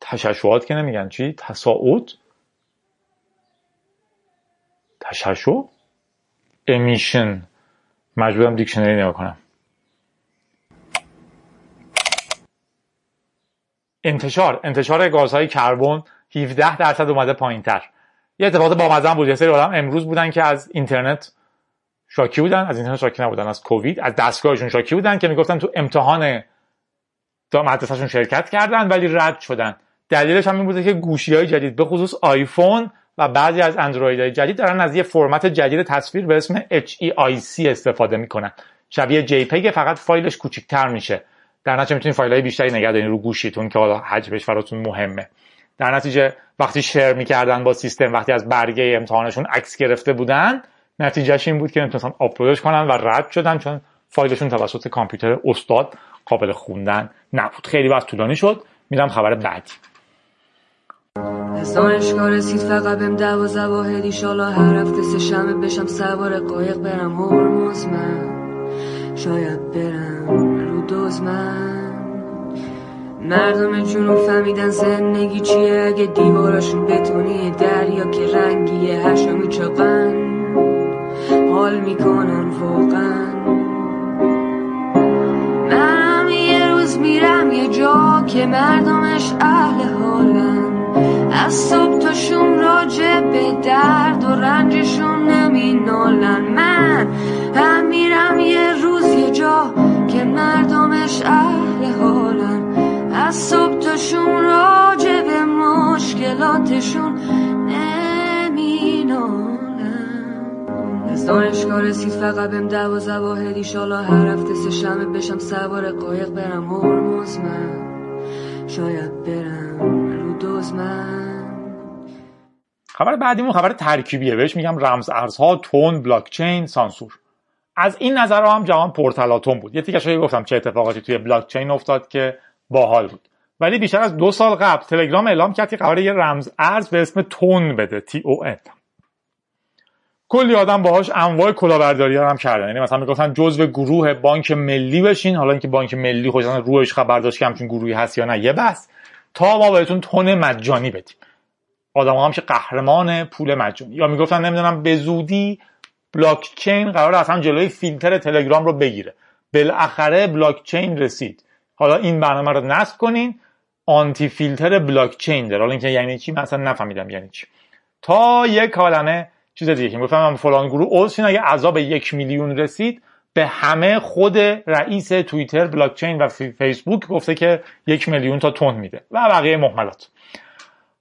تشعشعات که نمیگن چی؟ تصاعد تشعشع امیشن مجبورم دیکشنری نگاه کنم. انتشار. انتشار گازهای کربن 17 درصد اومده پایین تر یه اتفاق با بود. یه سری آدم امروز بودن که از اینترنت شاکی بودن از اینترنت شاکی نبودن از کووید از دستگاهشون شاکی بودن که می‌گفتن تو امتحان مدرسهشون شرکت کردن ولی رد شدن. دلیلش هم این بوده که گوشی های جدید به خصوص آیفون و بعضی از اندروید های جدید دارن از یه فرمت جدید تصویر به اسم HEIC استفاده می‌کنن. شبیه JPEG فقط فایلش کوچیک‌تر میشه. در نتیجه می‌تونید فایل های بیشتری نگه دارین رو گوشیتون که حالا حجمش براتون مهمه. در نتیجه وقتی شیر می‌کردن با سیستم وقتی از برگه امتحانشون عکس گرفته بودن نتیجهش این بود که نمی‌تونستن آپلودش کنن و رد شدن چون فایلشون توسط کامپیوتر استاد قابل خوندن نبود. خیلی وقت طولانی شد. میرم خبر بعدی. دانشگاه رسید فقط بهم دوازه واحد ایشالا هر هفته سه شمه بشم سوار قایق برم. هرمز من. شاید برم رو دوز من. مردم جنوب فهمیدن زندگی چیه؟ اگه دیواراشون بتونی دریا که رنگیه هشو میچقن حال می‌کنن واقعا. منم یه روز میرم یه جا که مردمش اهل حالن. از صبح تا شون راجع به درد و رنجشون نمینالن. من هم میرم یه روز یه جا که مردمش اهل حالن. از صبح تا شون راجع به مشکلاتشون نمینالن. از دانشگاه رسید فقط بهم دوازه واحد ایشالا هر هفته سه شمه بشم سوار قایق برم هرمز من. شاید برم رو دوز من. خبر بعدیمون خبر ترکیبیه. بهش میگم رمز ارزها تون بلاک چین سانسور. از این نظر هم جوان پرتلاتون بود. یه تیکش گفتم چه اتفاقاتی توی بلاک چین افتاد که باحال بود. ولی بیشتر از دو سال قبل تلگرام اعلام کرد که قرار یه رمز ارز به اسم تون بده. تی او ان کلی آدم باهاش انواع کلاهبرداری هم کردن. یعنی مثلا می‌گفتن جزو گروه بانک ملی بشین. حالا اینکه بانک ملی خودش روش خبر داشت که همچین گروهی هست یا نه یه بس تا ما بهتون تون مجانی بدیم. آدم هم که قهرمان پول مجانی. یا می‌گفتن نمی‌دونم به زودی بلاک چین قراره اصلا جلوی فیلتر تلگرام رو بگیره. بالاخره بلاک چین رسید. حالا این برنامه رو نصب کنین. آنتی فیلتر بلاک چین داره. حالا اینکه یعنی چی؟ من اصلا نفهمیدم یعنی چی. تا یک کلمه چیز دیگه که گفتم فلان گروه اگه اعضاش به یک میلیون رسید به همه خود رئیس توییتر بلاک چین و فیسبوک گفته که یک میلیون تا TON میده. و بقیه مهملات.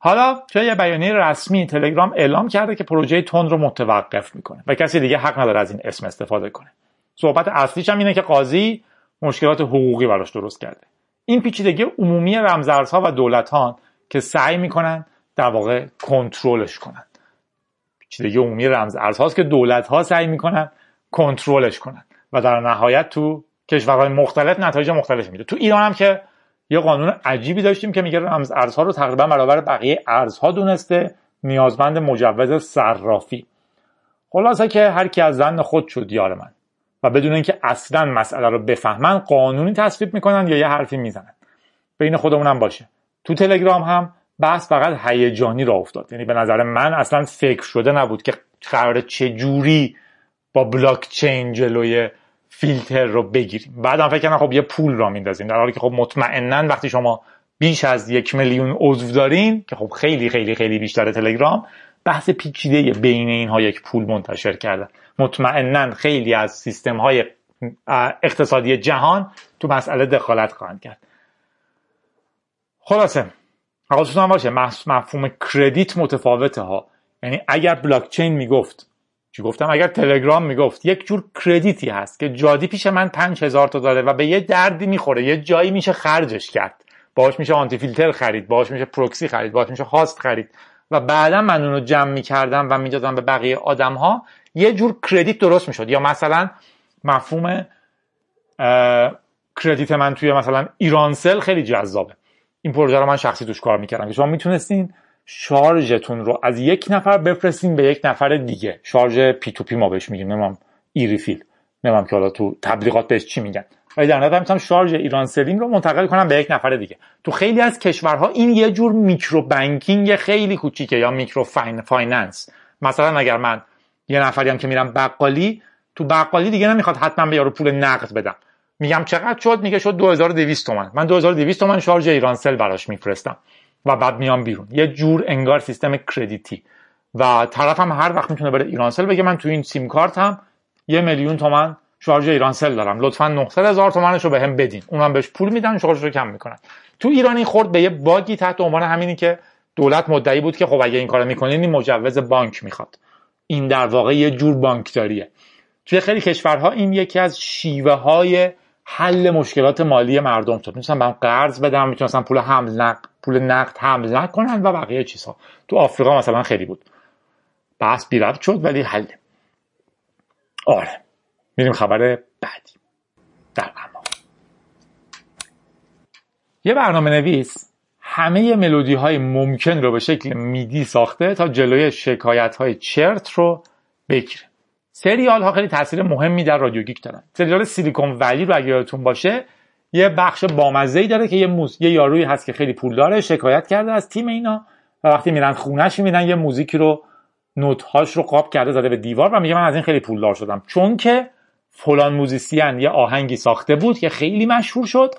حالا توی یه بیانیه رسمی تلگرام اعلام کرده که پروژه TON رو متوقف می‌کنه و کسی دیگه حق نداره از این اسم استفاده کنه. صحبت اصلیش هم اینه که قاضی مشکلات حقوقی براش درست کرده. این پیچیدگی عمومی رمزارزها و دولتان که سعی می‌کنن در واقع کنترلش کنن. پیچیدگی عمومی رمز ارزهاست که دولت ها سعی می‌کنن کنترلش کنن و در نهایت تو کشورهای مختلف نتایج مختلف میده. تو ایران هم که یه قانون عجیبی داشتیم که میگه رمز ارزها رو تقریبا برابر بقیه ارزها دونسته نیازمند مجوز صرافی. خلاصه که هر کی از زن خود شد یار من. و بدون اینکه اصلا مسئله رو بفهمن قانونی تصویب می‌کنن یا یه حرفی می‌زنن. بین خودمونم باشه. تو تلگرام هم بحث فقط هیجانی را افتاد. یعنی به نظر من اصلا فکر شده نبود که قرار چه جوری با بلاک چین جلوی فیلتر رو بگیریم بعدم فکر کردم خب یه پول را میندازیم. در حالی که خب مطمئنا وقتی شما بیش از یک میلیون عضو دارین که خب خیلی خیلی خیلی بیشتر تلگرام بحث پیچیده بین اینها یک پول منتشر کردن مطمئنا خیلی از سیستم های اقتصادی جهان تو مسئله دخالت خواهند کرد. خلاصه حواستون هم باشه مفهوم کردیت متفاوته ها. یعنی اگر بلاک چین می‌گفت چی گفتم اگر تلگرام می‌گفت یک جور کردیتی هست که جادی پیش من 5000 تا داره و به یه دردی می‌خوره یه جایی میشه خرجش کرد. باهاش میشه آنتی فیلتر خرید باهاش میشه پروکسی خرید باهاش میشه host خرید. و بعدا من اون رو جمع می‌کردم و می‌دادم به بقیه آدم ها یه جور credit درست می‌شد. یا مثلا مفهوم credit من توی مثلا ایرانسل خیلی جذابه. این پروژه رو من شخصی توش کار می‌کردم که شما می‌تونستین شارژتون رو از یک نفر بفرستین به یک نفر دیگه. شارژ P2P ما بهش میگیم نمی‌دونم e-refill نمی‌دونم که حالا تو تبلیغات بهش چی میگن. ولی در نظر می‌تونم شارژ ایرانسلیم رو منتقل کنم به یک نفر دیگه. تو خیلی از کشورها این یه جور micro banking خیلی کوچیکه یا micro fin finance. مثلا اگر من یه نفری هم که میرم بقالی تو بقالی دیگه نمی‌خواد حتما به یارو پول نقد بدم. میگم چقدر شد؟ میگه شد 2200 تومن من 2200 تومن شارژ ایرانسل براش میفرستم. و بعد میام بیرون. یه جور انگار سیستم credit ی. و طرفم هر وقت می‌تونه بره ایرانسل بگه من تو این سیم کارت هم یه میلیون تومن شارژ ایرانسل دارم. لطفا 900 هزار تومنش رو بهم بدین. اونم بهش پول میدن شارژ رو کم می‌کنن. تو ایرانی خورد به یه باگی تحت عنوان همینی که دولت مدعی بود که خب اگه این کارو می‌کنین این مجوز بانک می‌خواد. این در واقع یه جور بانکداریه. توی خیلی کشورها این یکی از شیوه های حل مشکلات مالی مردم شد. می‌تونستن بهم قرض بدم می‌تونستن پول حمل نقد پول نقد حمل نکنن و بقیه چیزها. تو آفریقا مثلا خیلی بود. بحث بی شد ولی حله آره. میریم خبر بعدی. در اما یه برنامه نویس همه ملودی های ممکن رو به شکل میدی ساخته تا جلوی شکایت های چرت رو بگیره. سریال ها خیلی تاثیر مهمی در رادیو گیک دارن. سریال سیلیکون ولی رو اگه یادتون باشه یه بخش بامزه داره که یه موز... یه یارویی هست که خیلی پول داره شکایت کرده از تیم اینا. و وقتی میرن خونهش می‌بینن یه موزیکی رو نوت هاش رو قاب کرده زده به دیوار و میگه من از این خیلی پولدار شدم. چون که فلان موزیسین یه آهنگی ساخته بود که خیلی مشهور شد.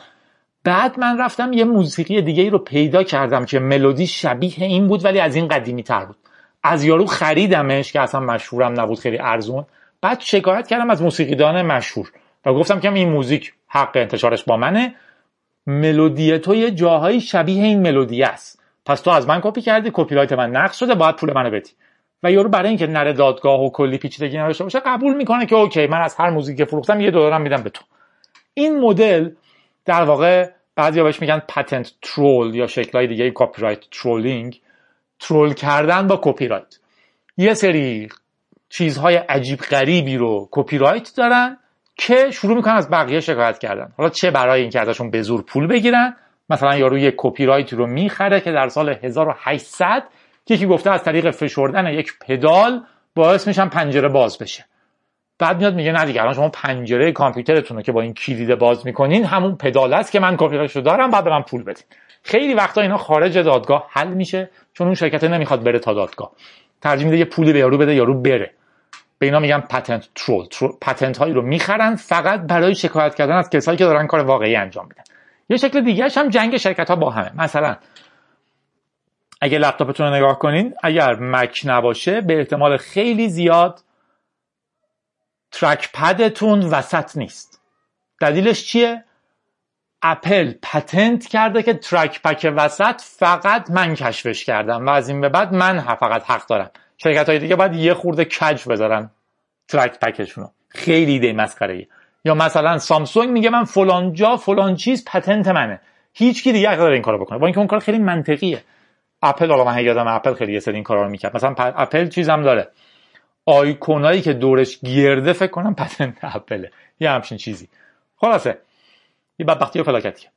بعد من رفتم یه موسیقی دیگه ای رو پیدا کردم که ملودی شبیه این بود ولی از این قدیمی تر بود. از یارو خریدمش که اصلا مشهورم نبود خیلی ارزون. بعد شکایت کردم از موسیقیدان مشهور و گفتم که این موزیک حق انتشارش با منه. ملودی تو یه جاهایی شبیه این ملودی است. پس تو از من کپی کردی کپی رایت من نقض شده باید پول منو بدی. و یارو برای اینکه نره دادگاه و کلی پیچیدگی نداشته باشه قبول می‌کنه که OK من از هر موزیک که فروختم یه دلارم میدم به تو. این مدل در واقع بعضیا بهش میگن patent troll یا شکلهای دیگه copyright trolling troll کردن با کپی رایت یه سری چیزهای عجیب غریبی رو کپی رایت دارن که شروع می‌کنن از بقیه شکایت کردن. حالا چه برای اینکه ازشون به زور پول بگیرن؟ مثلا یارو یه کپی رایت رو می‌خره که در سال 1800 یکی گفته از طریق فشردن یک پدال باعث میشن پنجره باز بشه. بعد میاد میگه نه دیگه الان شما پنجره کامپیوترتون رو که با این کلید باز می‌کنین همون پدال است که من کپی رو دارم بعد به من پول بدین. خیلی وقتا اینا خارج دادگاه حل میشه چون اون شرکت نمی‌خواد بره تا دادگاه. ترجیح میده یه پولی به یارو بده یارو بره. به اینا میگن patent troll patent هایی رو می‌خرن فقط برای شکایت کردن از کسایی که دارن کار واقعی انجام میدن. یه شکل دیگه هم جنگ شرکت ها با همه. مثلا اگه لپتاپتون رو نگاه کنین اگر مک نباشه به احتمال خیلی زیاد trackpad تون وسط نیست. دلیلش چیه؟ اپل patent کرده که trackpad وسط فقط من کشفش کردم و از این به بعد من فقط حق دارم. شرکت های دیگه باید یه خورده کج بذارن trackpad شون رو خیلی ایده مسخره یا مثلا سامسونگ میگه من فلان جا فلان چیز patent منه. هیچ کی دیگه داره این کارو بکنه. با اینکه اون کار خیلی منطقیه. اپل حالا من یادم اپل خیلی یه سری این کارا رو می‌کرد. مثلا اپل چیزم داره. آیکونایی که دورش گرده فکر کنم patent اپله یه همچین چیزی. خلاصه. یه بدبختی و فلاکتیه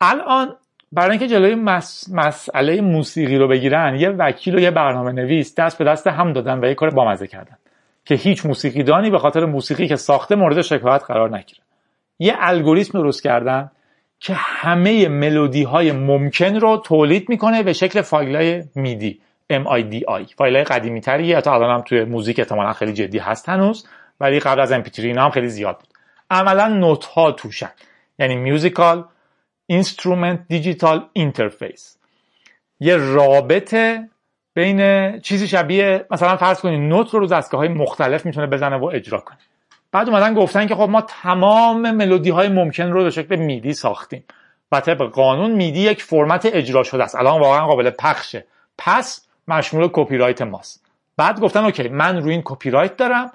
الان برای اینکه جلوی مس... مسئله موسیقی رو بگیرن یه وکیل و یه برنامه نویس دست به دست هم دادن و یه کار بامزه کردن که هیچ موسیقیدانی به خاطر موسیقی که ساخته مورد شکایت قرار نگیره. یه الگوریتم درست کردن که همه ملودی های ممکن رو تولید می‌کنه به شکل فایل های میدی MIDI فایل های قدیمی تریه تا الان هم توی موزیک احتمالا خیلی جدی هست هنوز ولی قبل از MP3 اینا هم خیلی زیاد بود. عملا نوت ها توشن. یعنی musical instrument digital interface یه رابطه بین چیزی شبیه مثلا فرض کنید نوت رو رو دستگاه های مختلف می‌تونه بزنه و اجرا کنه. بعد اومدن گفتن که خب ما تمام ملودی های ممکن رو به شکل MIDI ساختیم و طبق قانون MIDI یک فرمت اجرا شده است. الان واقعا قابل پخشه پس مشمول کپی رایت ماست. بعد گفتن OK من روی این کپی رایت دارم.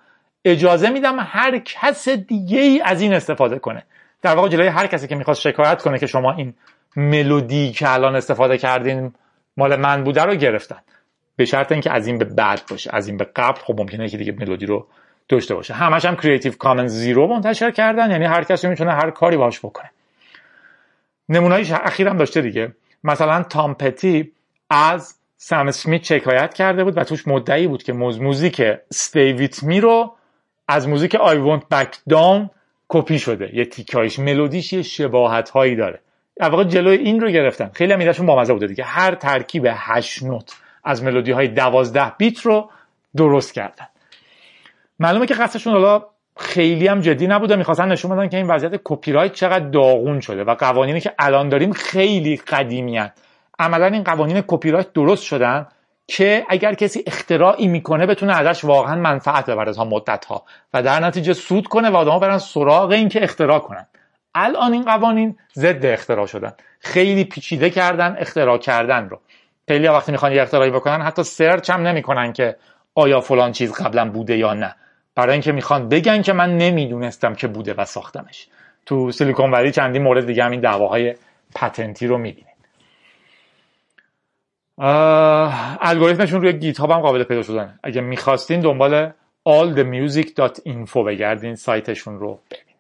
اجازه میدم هر کس دیگه ای از این استفاده کنه. در واقع جلوی هر کسی که می‌خواست شکایت کنه که شما این ملودی که الان استفاده کردین مال من بوده رو گرفتن. به شرط اینکه از این به بعد باشه از این به قبل خب ممکنه که دیگه ملودی رو داشته باشه. همش هم Creative Commons Zero منتشر کردن یعنی هر کسی می‌تونه هر کاری باش بکنه. نمونه‌ایش اخیرم داشته دیگه. مثلا تام پتی از سم اسمیت شکایت کرده بود و توش مدعی بود که موزیک With Me رو از موزیک I Won't Back Down کپی شده. یه تیکایش ملودیش یه شباهت هایی داره. در جلوی این رو گرفتن. خیلی هم با بامزه بوده دیگه. هر ترکیب هشت نوت از ملودی های دوازده beat رو درست کردن. معلومه که قصدشون حالا خیلی هم جدی نبوده. می‌خواستن نشون بدن که این وضعیت کپی رایت چقدر داغون شده و قوانینی که الان داریم خیلی قدیمیان عملا این قوانین کپی رایت درست شدن. که اگر کسی اختراعی می‌کنه بتونه ازش واقعا منفعت ببره تا مدت ها و در نتیجه سود کنه و آدما برن سراغ این که اختراع کنن. الان این قوانین ضد اختراع شدن. خیلی پیچیده کردن اختراع کردن رو. خیلی وقتی می‌خوان یه اختراعی بکنن حتی سرچ هم نمی‌کنن که آیا فلان چیز قبلا بوده یا نه. برای اینکه می‌خوان بگن که من نمی‌دونستم که بوده و ساختمش. تو سیلیکون ولی چندین مورد دیگه همین دعواهای patent ی رو می‌بینید الگوریتمشون روی گیت هم قابل پیدا شدن. اگه می‌خواستین دنبال allthemusic.info بگردین سایتشون رو ببینید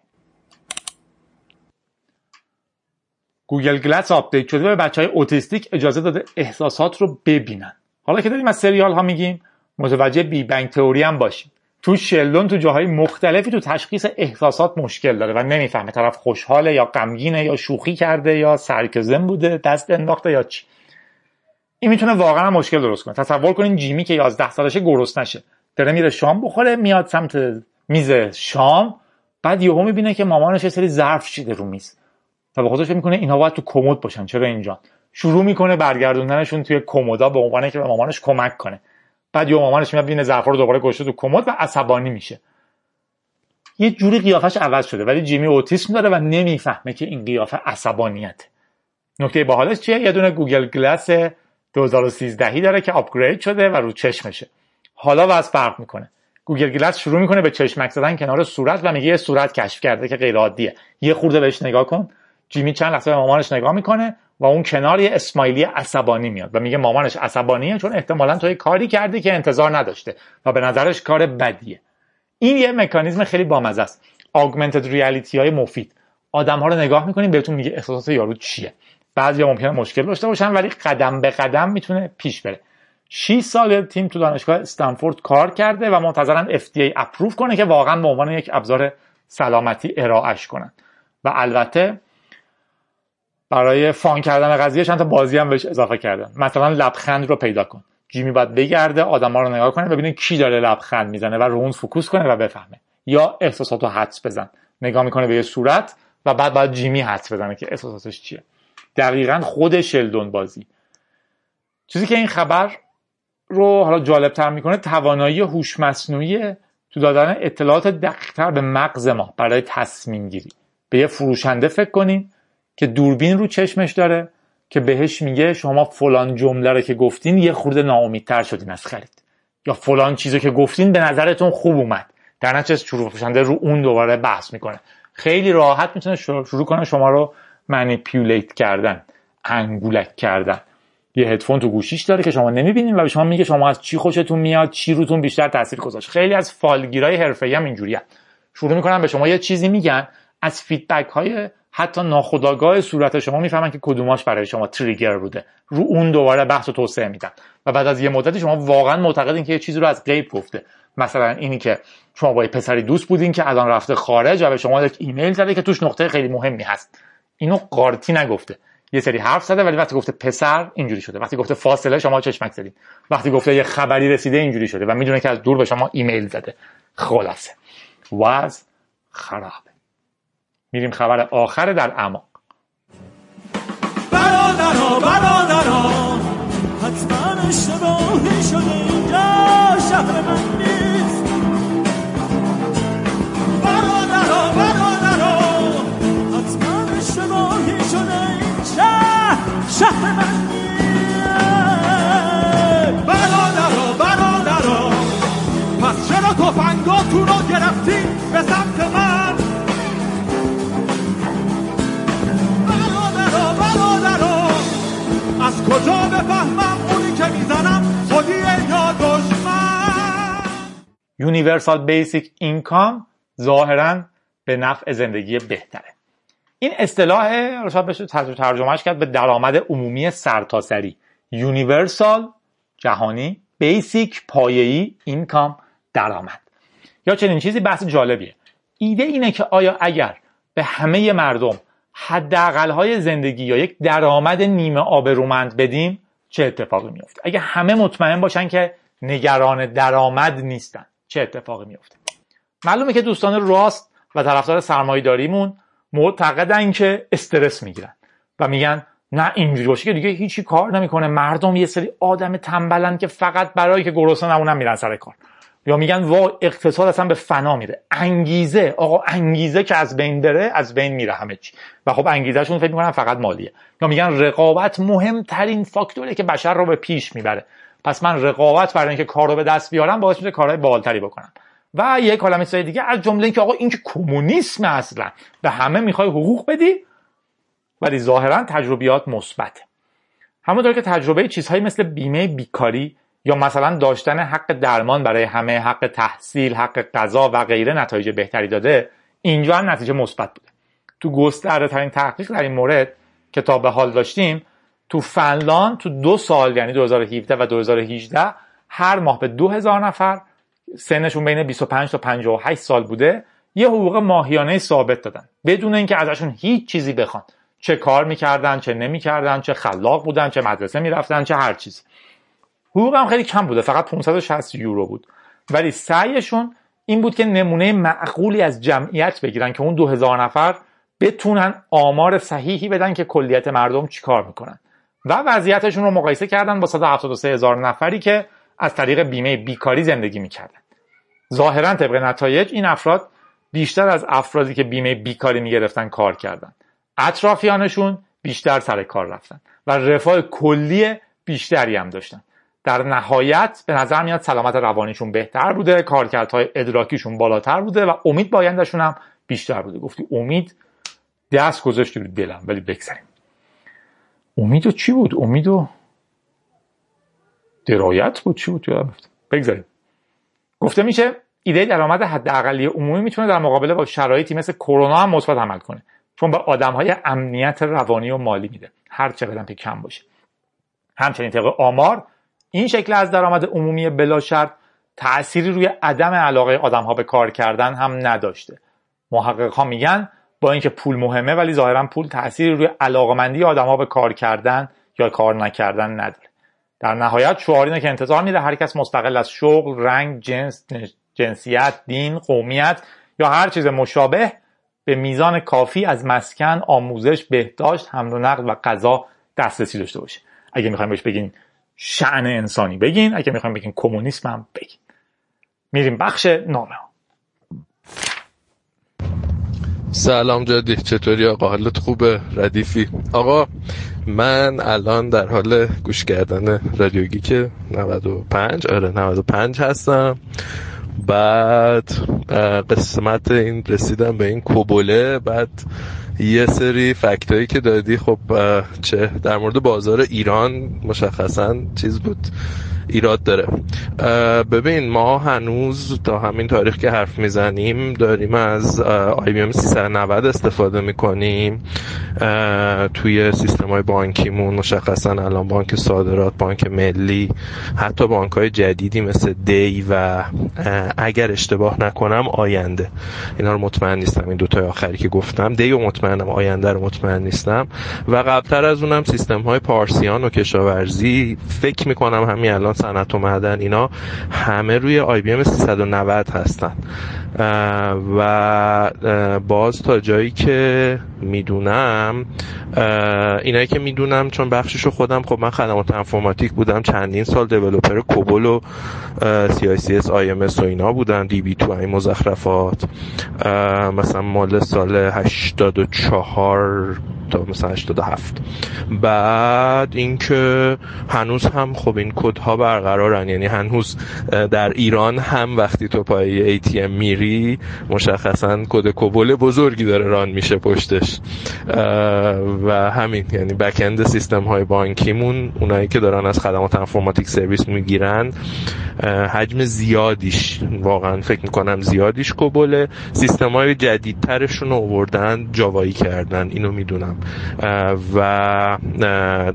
Google Glass update شده به بچه های autistic اجازه داده احساسات رو ببینن. حالا که داریم از سریال ها میگیم متوجه Big Bang Theory هم باشیم. تو شلدون تو جاهای مختلفی تو تشخیص احساسات مشکل داره و نمی‌فهمه طرف خوشحاله یا غمگینه یا شوخی کرده یا سرکزم بوده دست انداخته یا چی. این می‌تونه واقعا مشکل درست کنه. تصور کنین جیمی که 11 سالشه نشه. داره میره شام بخوره میاد سمت میز شام بعد یهو می‌بینه که مامانش یه سری ظرف چیده رو میز. و به خودش می‌کنه اینها باید تو کمد باشن. چرا اینجا؟ شروع می‌کنه برگردوندنشون توی کمودا به عنوان که به مامانش کمک کنه. بعد یه مامانش میاد ببینه ظرفا رو دوباره گذاشته تو کمد و عصبانی میشه. یه جوری قیافش عوض شده ولی جیمی اوتیسم داره و نمی‌فهمه که این قیافه عصبانیت نکته باحالش چیه؟ یه دونه Google Glass 2013 داره که upgrade شده و رو چشمشه. حالا واسه فرق می‌کنه. Google Glass شروع می‌کنه به چشمک زدن کنار صورت و میگه یه صورت کشف کرده که غیر عادیه. یه خورده بهش نگاه کن. جیمی چند لحظه به مامانش نگاه می‌کنه و اون کنار یه smiley عصبانی میاد و میگه مامانش عصبانیه چون احتمالا تو کاری کردی که انتظار نداشته و به نظرش کار بدیه. این یه مکانیزم خیلی بامزه است. augmented reality های مفید. آدم ها رو نگاه می‌کنیم بهتون میگه احساسات یارو چیه. بعضی ممکنه مشکل داشته باشن ولی قدم به قدم می‌تونه پیش بره. 6 سال تیم تو دانشگاه استنفورد کار کرده و منتظرن FDA approve کنه که واقعا به عنوان یک ابزار سلامتی ارائهش کنن. و البته برای fun کردن قضیه چند تا بازی هم بهش اضافه کردن. مثلا لبخند رو پیدا کن. جیمی باید بگرده آدما رو نگاه کنه ببینه کی داره لبخند می‌زنه و رو اون focus کنه و بفهمه. یا احساساتو حدس بزن. نگاه می‌کنه به یه صورت و بعد باید جیمی حدس بزنه که احساساتش چیه. دقیقا خود شلدون بازی. چیزی که این خبر رو حالا جالب تر می‌کنه توانایی هوش مصنوعی تو دادن اطلاعات دقیقتر به مغز ما برای تصمیم گیری به یه فروشنده فکر کنین که دوربین رو چشمش داره که بهش میگه شما فلان جمله رو که گفتین یه خورده ناامیدتر شدین از خرید. یا فلان چیزو که گفتین به نظرتون خوب اومد. در نتیجه فروشنده رو اون دوباره بحث می‌کنه. خیلی راحت می‌تونه شروع کنه شما رو منیپیولیت کردن انگولک کردن. یه هدفون تو گوشیش داره که شما نمی‌بینین و به شما میگه شما از چی خوشتون میاد چی روتون بیشتر تاثیر گذاشت. خیلی از فالگیرای حرفه‌ای هم اینجوریه شروع می‌کنن به شما یه چیزی میگن از فیدبک های حتی ناخودآگاه صورت شما می‌فهمن که کدوماش برای شما تریگر بوده. رو اون دوباره بحث و توسعه میدن. و بعد از یه مدتی شما واقعا معتقدین که یه چیزی رو از غیب گفته. مثلا اینی که شما با یه پسری دوست بودین که الان رفته خارج و به شما یک ایمیل زده که توش نقطه خیلی مهمی هست. اینو قارتی نگفته. یه سری حرف زده ولی وقتی گفته پسر اینجوری شده. وقتی گفته فاصله شما چشمک زدین. وقتی گفته یه خبری رسیده اینجوری شده و می‌دونه که از دور به شما ایمیل زده. خلاصه. وز خرابه میریم خبر آخر در اعماق. برادرها حتما اشتباهی شده اینجا. شهر من شهر من نیست برادرها برادرها پس چرا تفنگاتون رو گرفتین به سمت من از کجا بفهمم اونی که می‌زنم خودیه یا دشمن universal basic income ظاهرا به نفع زندگی بهتره. این اصطلاح شاید بشه ترجمهش کرد به درآمد عمومی سرتاسری. universal جهانی basic پایه‌ای income درآمد. یا چنین چیزی بحث جالبیه. ایده اینه که آیا اگر به همه مردم های زندگی یا یک درآمد نیمه آبرومند بدیم چه اتفاقی میفته اگه همه مطمئن باشن که نگران درآمد نیستن چه اتفاقی میفته معلومه که دوستان راست و طرفدار سرمایه‌داریمون معتقدن که استرس می‌گیرن و میگن نه اینجوری باشه که دیگه هیچی کار نمی‌کنه. مردم یه سری آدم تنبلن که فقط برای که گرسنه نمونن میرن سر کار. یا میگن وا اقتصاد اصلا به فنا میره. انگیزه آقا انگیزه که از بین بره از بین میره همه چی. و خب انگیزهشون فکر می‌کنن فقط مالیه. یا میگن رقابت مهمترین فاکتوره که بشر رو به پیش می‌بره. پس من رقابت برای اینکه کار رو به دست بیارم باعث میشه کارهای بالتری بکنم. و یک کلمه دیگه از جمله اینکه آقا این که کمونیسم اصلا به همه می‌خوای حقوق بدی ولی ظاهرا تجربیات مثبته همونطور که تجربه چیزهایی مثل بیمه بیکاری یا مثلا داشتن حق درمان برای همه حق تحصیل حق غذا و غیره نتایج بهتری داده اینجا هم نتیجه مثبت بوده. تو گسترده ترین تحقیق در این مورد که تا به حال داشتیم تو فنلاند تو دو سال یعنی 2017 و 2018 هر ماه به 2000 نفر سنشون بین 25 تا 58 سال بوده یه حقوق ماهیانه ثابت دادن. بدون اینکه ازشون هیچ چیزی بخوان. چه کار می‌کردن چه نمی‌کردن چه خلاق بودن چه مدرسه می‌رفتن چه هر چیزی حقوق هم خیلی کم بوده فقط 560 یورو بود. ولی سعیشون این بود که نمونه معقولی از جمعیت بگیرن که اون 2000 نفر بتونن آمار صحیحی بدن که کلیت مردم چیکار می‌کنن. و وضعیتشون رو مقایسه کردن با 173 هزار نفری که از طریق بیمه بیکاری زندگی می‌کردن. ظاهرا طبق نتایج این افراد بیشتر از افرادی که بیمه بیکاری می‌گرفتن کار کردن. اطرافیانشون بیشتر سر کار رفتن و رفاه کلی بیشتری هم داشتن. در نهایت به نظر میاد سلامت روانیشون بهتر بوده کارکردهای ادراکیشون بالاتر بوده و امید بایندشون هم بیشتر بوده. گفتی امید دست گذاشتی رو دلم ولی بگذاریم امید و چی بود؟ امید و درایت بود؟ چی بود؟ بگذاریم. گفته میشه ایده درآمد حداقلی عمومی می‌تونه در مقابله با شرایطی مثل کرونا هم مثبت عمل کنه. چون به آدمهای امنیت روانی و مالی میده. هر چقدر که کم باشه. همچنین طبق آمار این شکل از درآمد عمومی بلا شرط تأثیری روی عدم علاقه آدم ها به کار کردن هم نداشته. محقق ها میگن با اینکه پول مهمه ولی ظاهرا پول تأثیری روی علاقمندی آدم ها به کار کردن یا کار نکردن نداره. در نهایت شعار اینه که انتظار میده هر کس مستقل از شغل رنگ جنس جنسیت دین قومیت یا هر چیز مشابه به میزان کافی از مسکن آموزش بهداشت حمل و نقل و غذا دسترسی داشته باشه. اگه می‌خوایم بهش بگین شعن انسانی بگین اگه می‌خوایم بگین کمونیسم هم بگین. میریم بخش نامه سلام جدی چطوری آقا؟ حالت خوبه؟ ردیفی. آقا من الان در حال گوش کردن رادیوگی که 95 آره 95 هستم. بعد قسمت این رسیدم به این کوبوله. بعد یه سری فکتایی که دادی خب چه در مورد بازار ایران مشخصا چیز بود. ایراد داره. ببین ما هنوز تا همین تاریخ که حرف می‌زنیم داریم از ام 390 استفاده می‌کنیم. توی سیستم های بانکیمون مشخصا الان بانک صادرات بانک ملی حتی بانک های جدیدی مثل دی و اگر اشتباه نکنم آینده. اینا رو مطمئن نیستم این دوتای آخری که گفتم. دی و مطمئنم آینده رو مطمئن نیستم. و قبلتر از اونم سیستم های پارسیان و کشاورزی فکر می‌کنم همین الان صنعت و معدن اینا همه روی آی بی ام 390 هستن. و باز تا جایی که می‌دونم اینایی که می‌دونم چون بخشش رو خودم خب من خدمات انفرماتیک بودم چندین سال developer COBOL و سی آی سی اس آی ام اس و اینا بودن DB2 این مزخرفات. مثلا مال سال 84 تا مثلا 87 بعد اینکه هنوز هم خب این کدها برقرارن یعنی هنوز در ایران هم وقتی تو پای ATM میری مشخصا کد COBOL بزرگی داره run میشه پشتش. و همین یعنی بکند سیستم های بانکیمون اونایی که دارن از خدمات انفرماتیک سرویس می‌گیرن حجم زیادیش واقعا فکر می‌کنم زیادیش کوبله سیستم های جدیدترشون رو آوردن جاوایی کردن اینو می‌دونم. و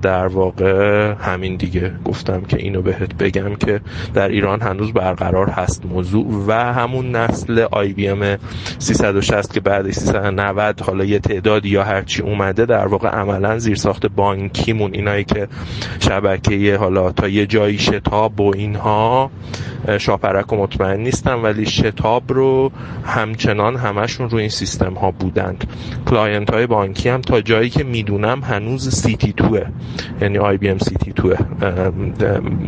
در واقع همین دیگه. گفتم که اینو بهت بگم که در ایران هنوز برقرار هست موضوع. و همون نسل آی بی ام 360 که بعد 390 حالا یه تعدادی یا هرچی اومده در واقع عملا زیر ساخت بانکیمون. اینایی که شبکه حالا تا یه جایی شتاب و اینها شاپرک و مطمئن نیستم ولی شتاب رو همچنان همشون رو این سیستم ها بودند. کلاینت های بانکی هم تا جایی که می‌دونم هنوز سی تی توه. یعنی آی بی ام سی تی توه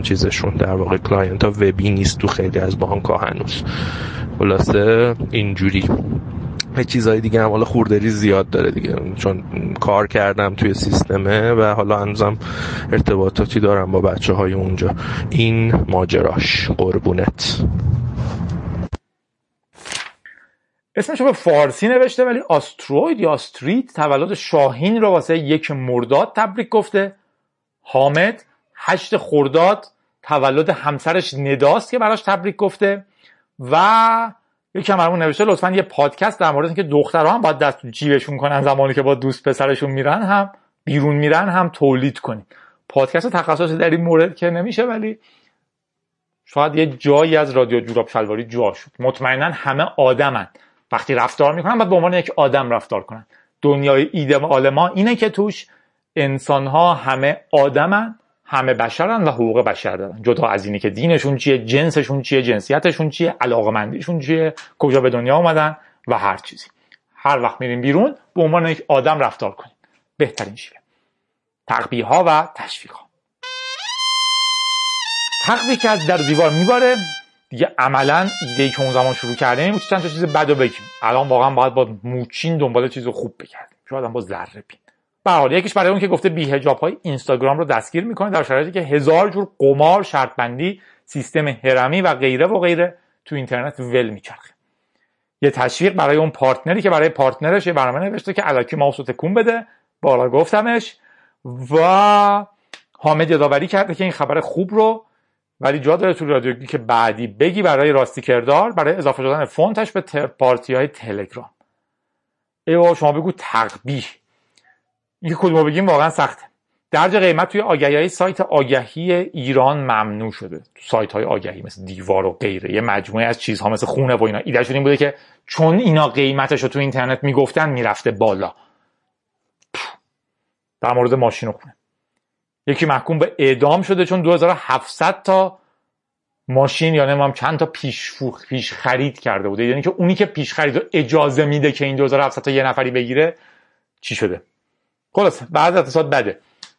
چیزشون. در واقع کلاینت ها وبی نیست تو خیلی از بانک ها هنوز. خلاصه اینجوری. چیزهای دیگه هم حالا خوردری زیاد داره دیگه. چون کار کردم توی سیستمه و حالا هنوزم ارتباطاتی دارم با بچه های اونجا. این ماجراش. قربونت. اسمش به فارسی نوشته ولی آستروید یا استریت تولد شاهین رو واسه یک مرداد تبریک گفته. حامد هشت خرداد تولد همسرش نداست که براش تبریک گفته. و یکی هم نوشته لطفا یه پادکست در مورد اینکه دخترها هم باید دست جیبشون کنن زمانی که با دوست پسرشون میرن هم بیرون میرن هم تولید کنید پادکست تخصصی در این مورد که نمیشه ولی شاید یه جایی از رادیو جوراب شلواری جا شد. مطمئنا همه آدمن. وقتی رفتار می‌کنن باید به عنوان یک آدم رفتار کنن. دنیای ایده ما اینه که توش انسانها همه آدمن. همه بشرن و حقوق بشر دارن. جدا از اینی که دینشون چیه جنسشون چیه جنسیتشون چیه علاقمندیشون چیه کجا به دنیا اومدن و هر چیزی. هر وقت میریم بیرون به عنوان یک آدم رفتار کنیم. بهترین شیوه. تقبیه ها و تشویق ها تقبیه که از در دیوار میباره دیگه عملا ایده ای که اون زمان شروع کردیم بود چند تا چیز بد بگیم. الان واقعا باید با موچین دنبال چیز خوب بگردیم. شاید با ذره پین به حال یکیش برای اون که گفته بیهجاب های اینستاگرام رو دستگیر می‌کنه در شرایطی که هزار جور قمار شرط بندی سیستم هرمی و غیره و غیره تو اینترنت ول میچرخه. یه تشویق برای اون پارتنری که برای پارتنرش یه برنامه نوشته که الکی ماوس رو تکون بده. بالا گفتمش. و حامد یادآوری کرده که این خبر خوب رو ولی جا داره تو رادیو که بعدی بگی برای راستی کردار برای اضافه شدن فونتش به پارتی های تلگرام. ای شما بگو تقبیح. این کدومو بگیم واقعا سخته. درج قیمت توی آگهی های سایت آگهی ایران ممنوع شده. تو سایت های آگهی مثل دیوار و غیره. یه مجموعه از چیزها مثل خونه و اینا. ایدهشون این بوده که چون اینا قیمتش رو تو اینترنت می‌گفتن می‌رفته بالا. در مورد ماشین و خونه. یکی محکوم به اعدام شده چون 2700 تا ماشین یا نمیم چند تا پیش, پیش خرید کرده بوده. یعنی که اونی که پیش خرید اجازه میده که این 2700 تا یه نفری بگیره چی شده؟ خلاص بعض اقتصاد بده.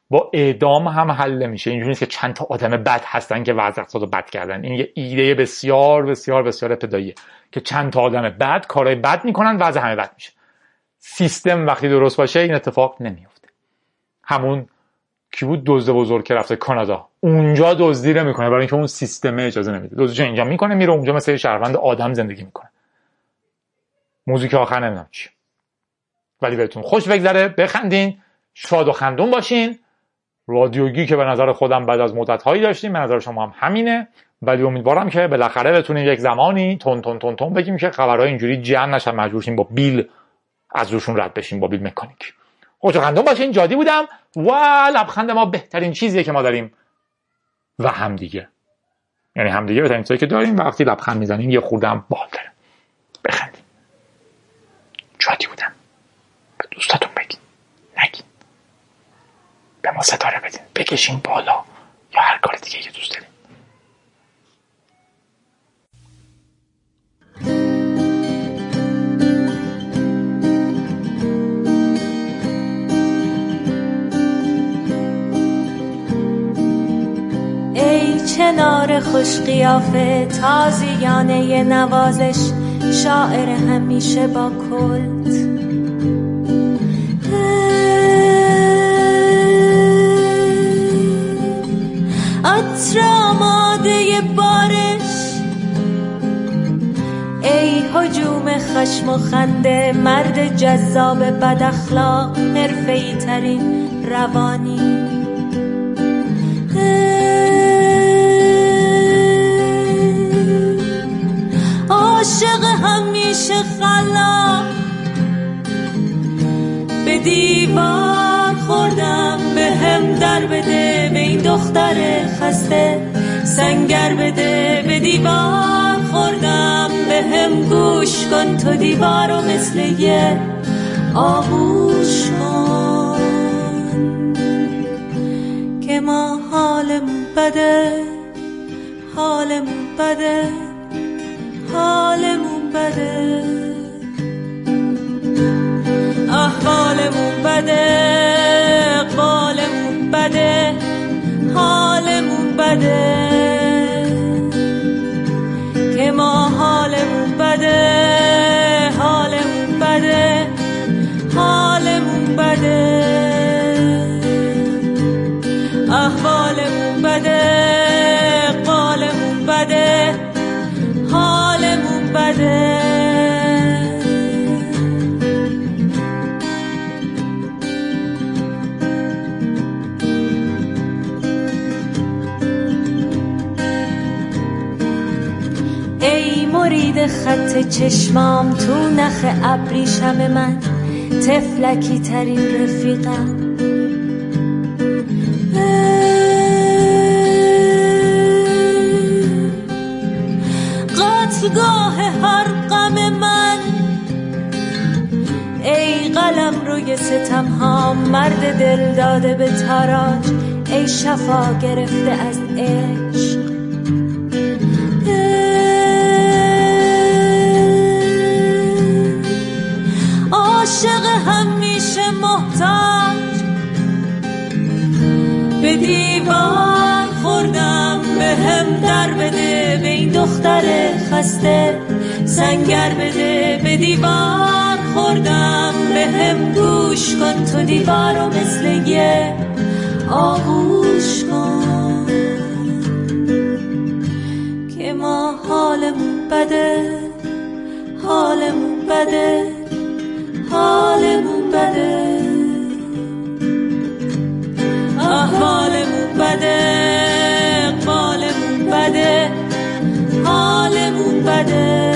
با اعدام هم حل نمیشه. اینجوری نیست که چند تا آدم بد هستن که وضع اقتصاد رو بد کردن. این یه ایده بسیار بسیار بسیار ابتداییه که چند تا آدم بد کارهای بد می‌کنن وضع همه بد میشه. سیستم وقتی درست باشه این اتفاق نمیفته همون کی بود؟ دزد بزرگ که رفته کانادا. اونجا دزدی می‌کنه برای اینکه اون سیستم اجازه نمیده. دزدی اینجا می‌کنه میره اونجا مثل شهروند آدم زندگی می‌کنه. موزیک آخر نمی‌دونم چی ولی بهتون خوش بگذره. بخندین. شاد و خندون باشین. رادیوگی که به نظر خودم بعد از مدت هایی داشتیم به نظر شما هم همینه. ولی امیدوارم که بالاخره بتونیم یک زمانی تون تون تون تون بگیم که خبرهای اینجوری جمع نشن مجبور شیم با بیل از روشون رد بشیم با بیل مکانیک. خوشقندون باشین جادی بودم و لبخند ما بهترین چیزیه که ما داریم. و همدیگه. یعنی همدیگه بهترین چیزی که داریم. وقتی لبخند می‌زنیم یه خوردم بال داره بخندیم. جادی بودم. به به ما ستاره بدین. بکشین بالا. یا هر کار دیگه که دوست دارین. ای چنار خوش قیافه تازیانه نوازش شاعر همیشه با کلت. عطر آماده بارش. ای حجوم خشم و خنده مرد جذاب بد اخلاق حرفه‌ای ترین روانی. عاشق همیشه خلا به خوردم هم در بده به این دختر خسته سنگر بده به دیوار خوردم به هم گوش کن تو دیوار و مثل یه آغوش کن. که ما حالمون بده حالمون بده حالمون بده. احوالمون بده بده حالمون بده. که ما حالمون بده. خط چشمام تو نخ ابریشم من. تفلکی ترین رفیقم. قتلگاه هر غم من. ای قلم روی ستم ها مرد دل داده به تاراج. ای شفا گرفته از عشق. دیوار خوردم به هم در بده به این دختر خسته. سنگر بده به دیوار خوردم به هم گوش کن تو دیوار رو مثل یه آغوش کن. که ما حالمون بده حالمون بده حالمون بده. بده اقبالمون بده حالمون بده.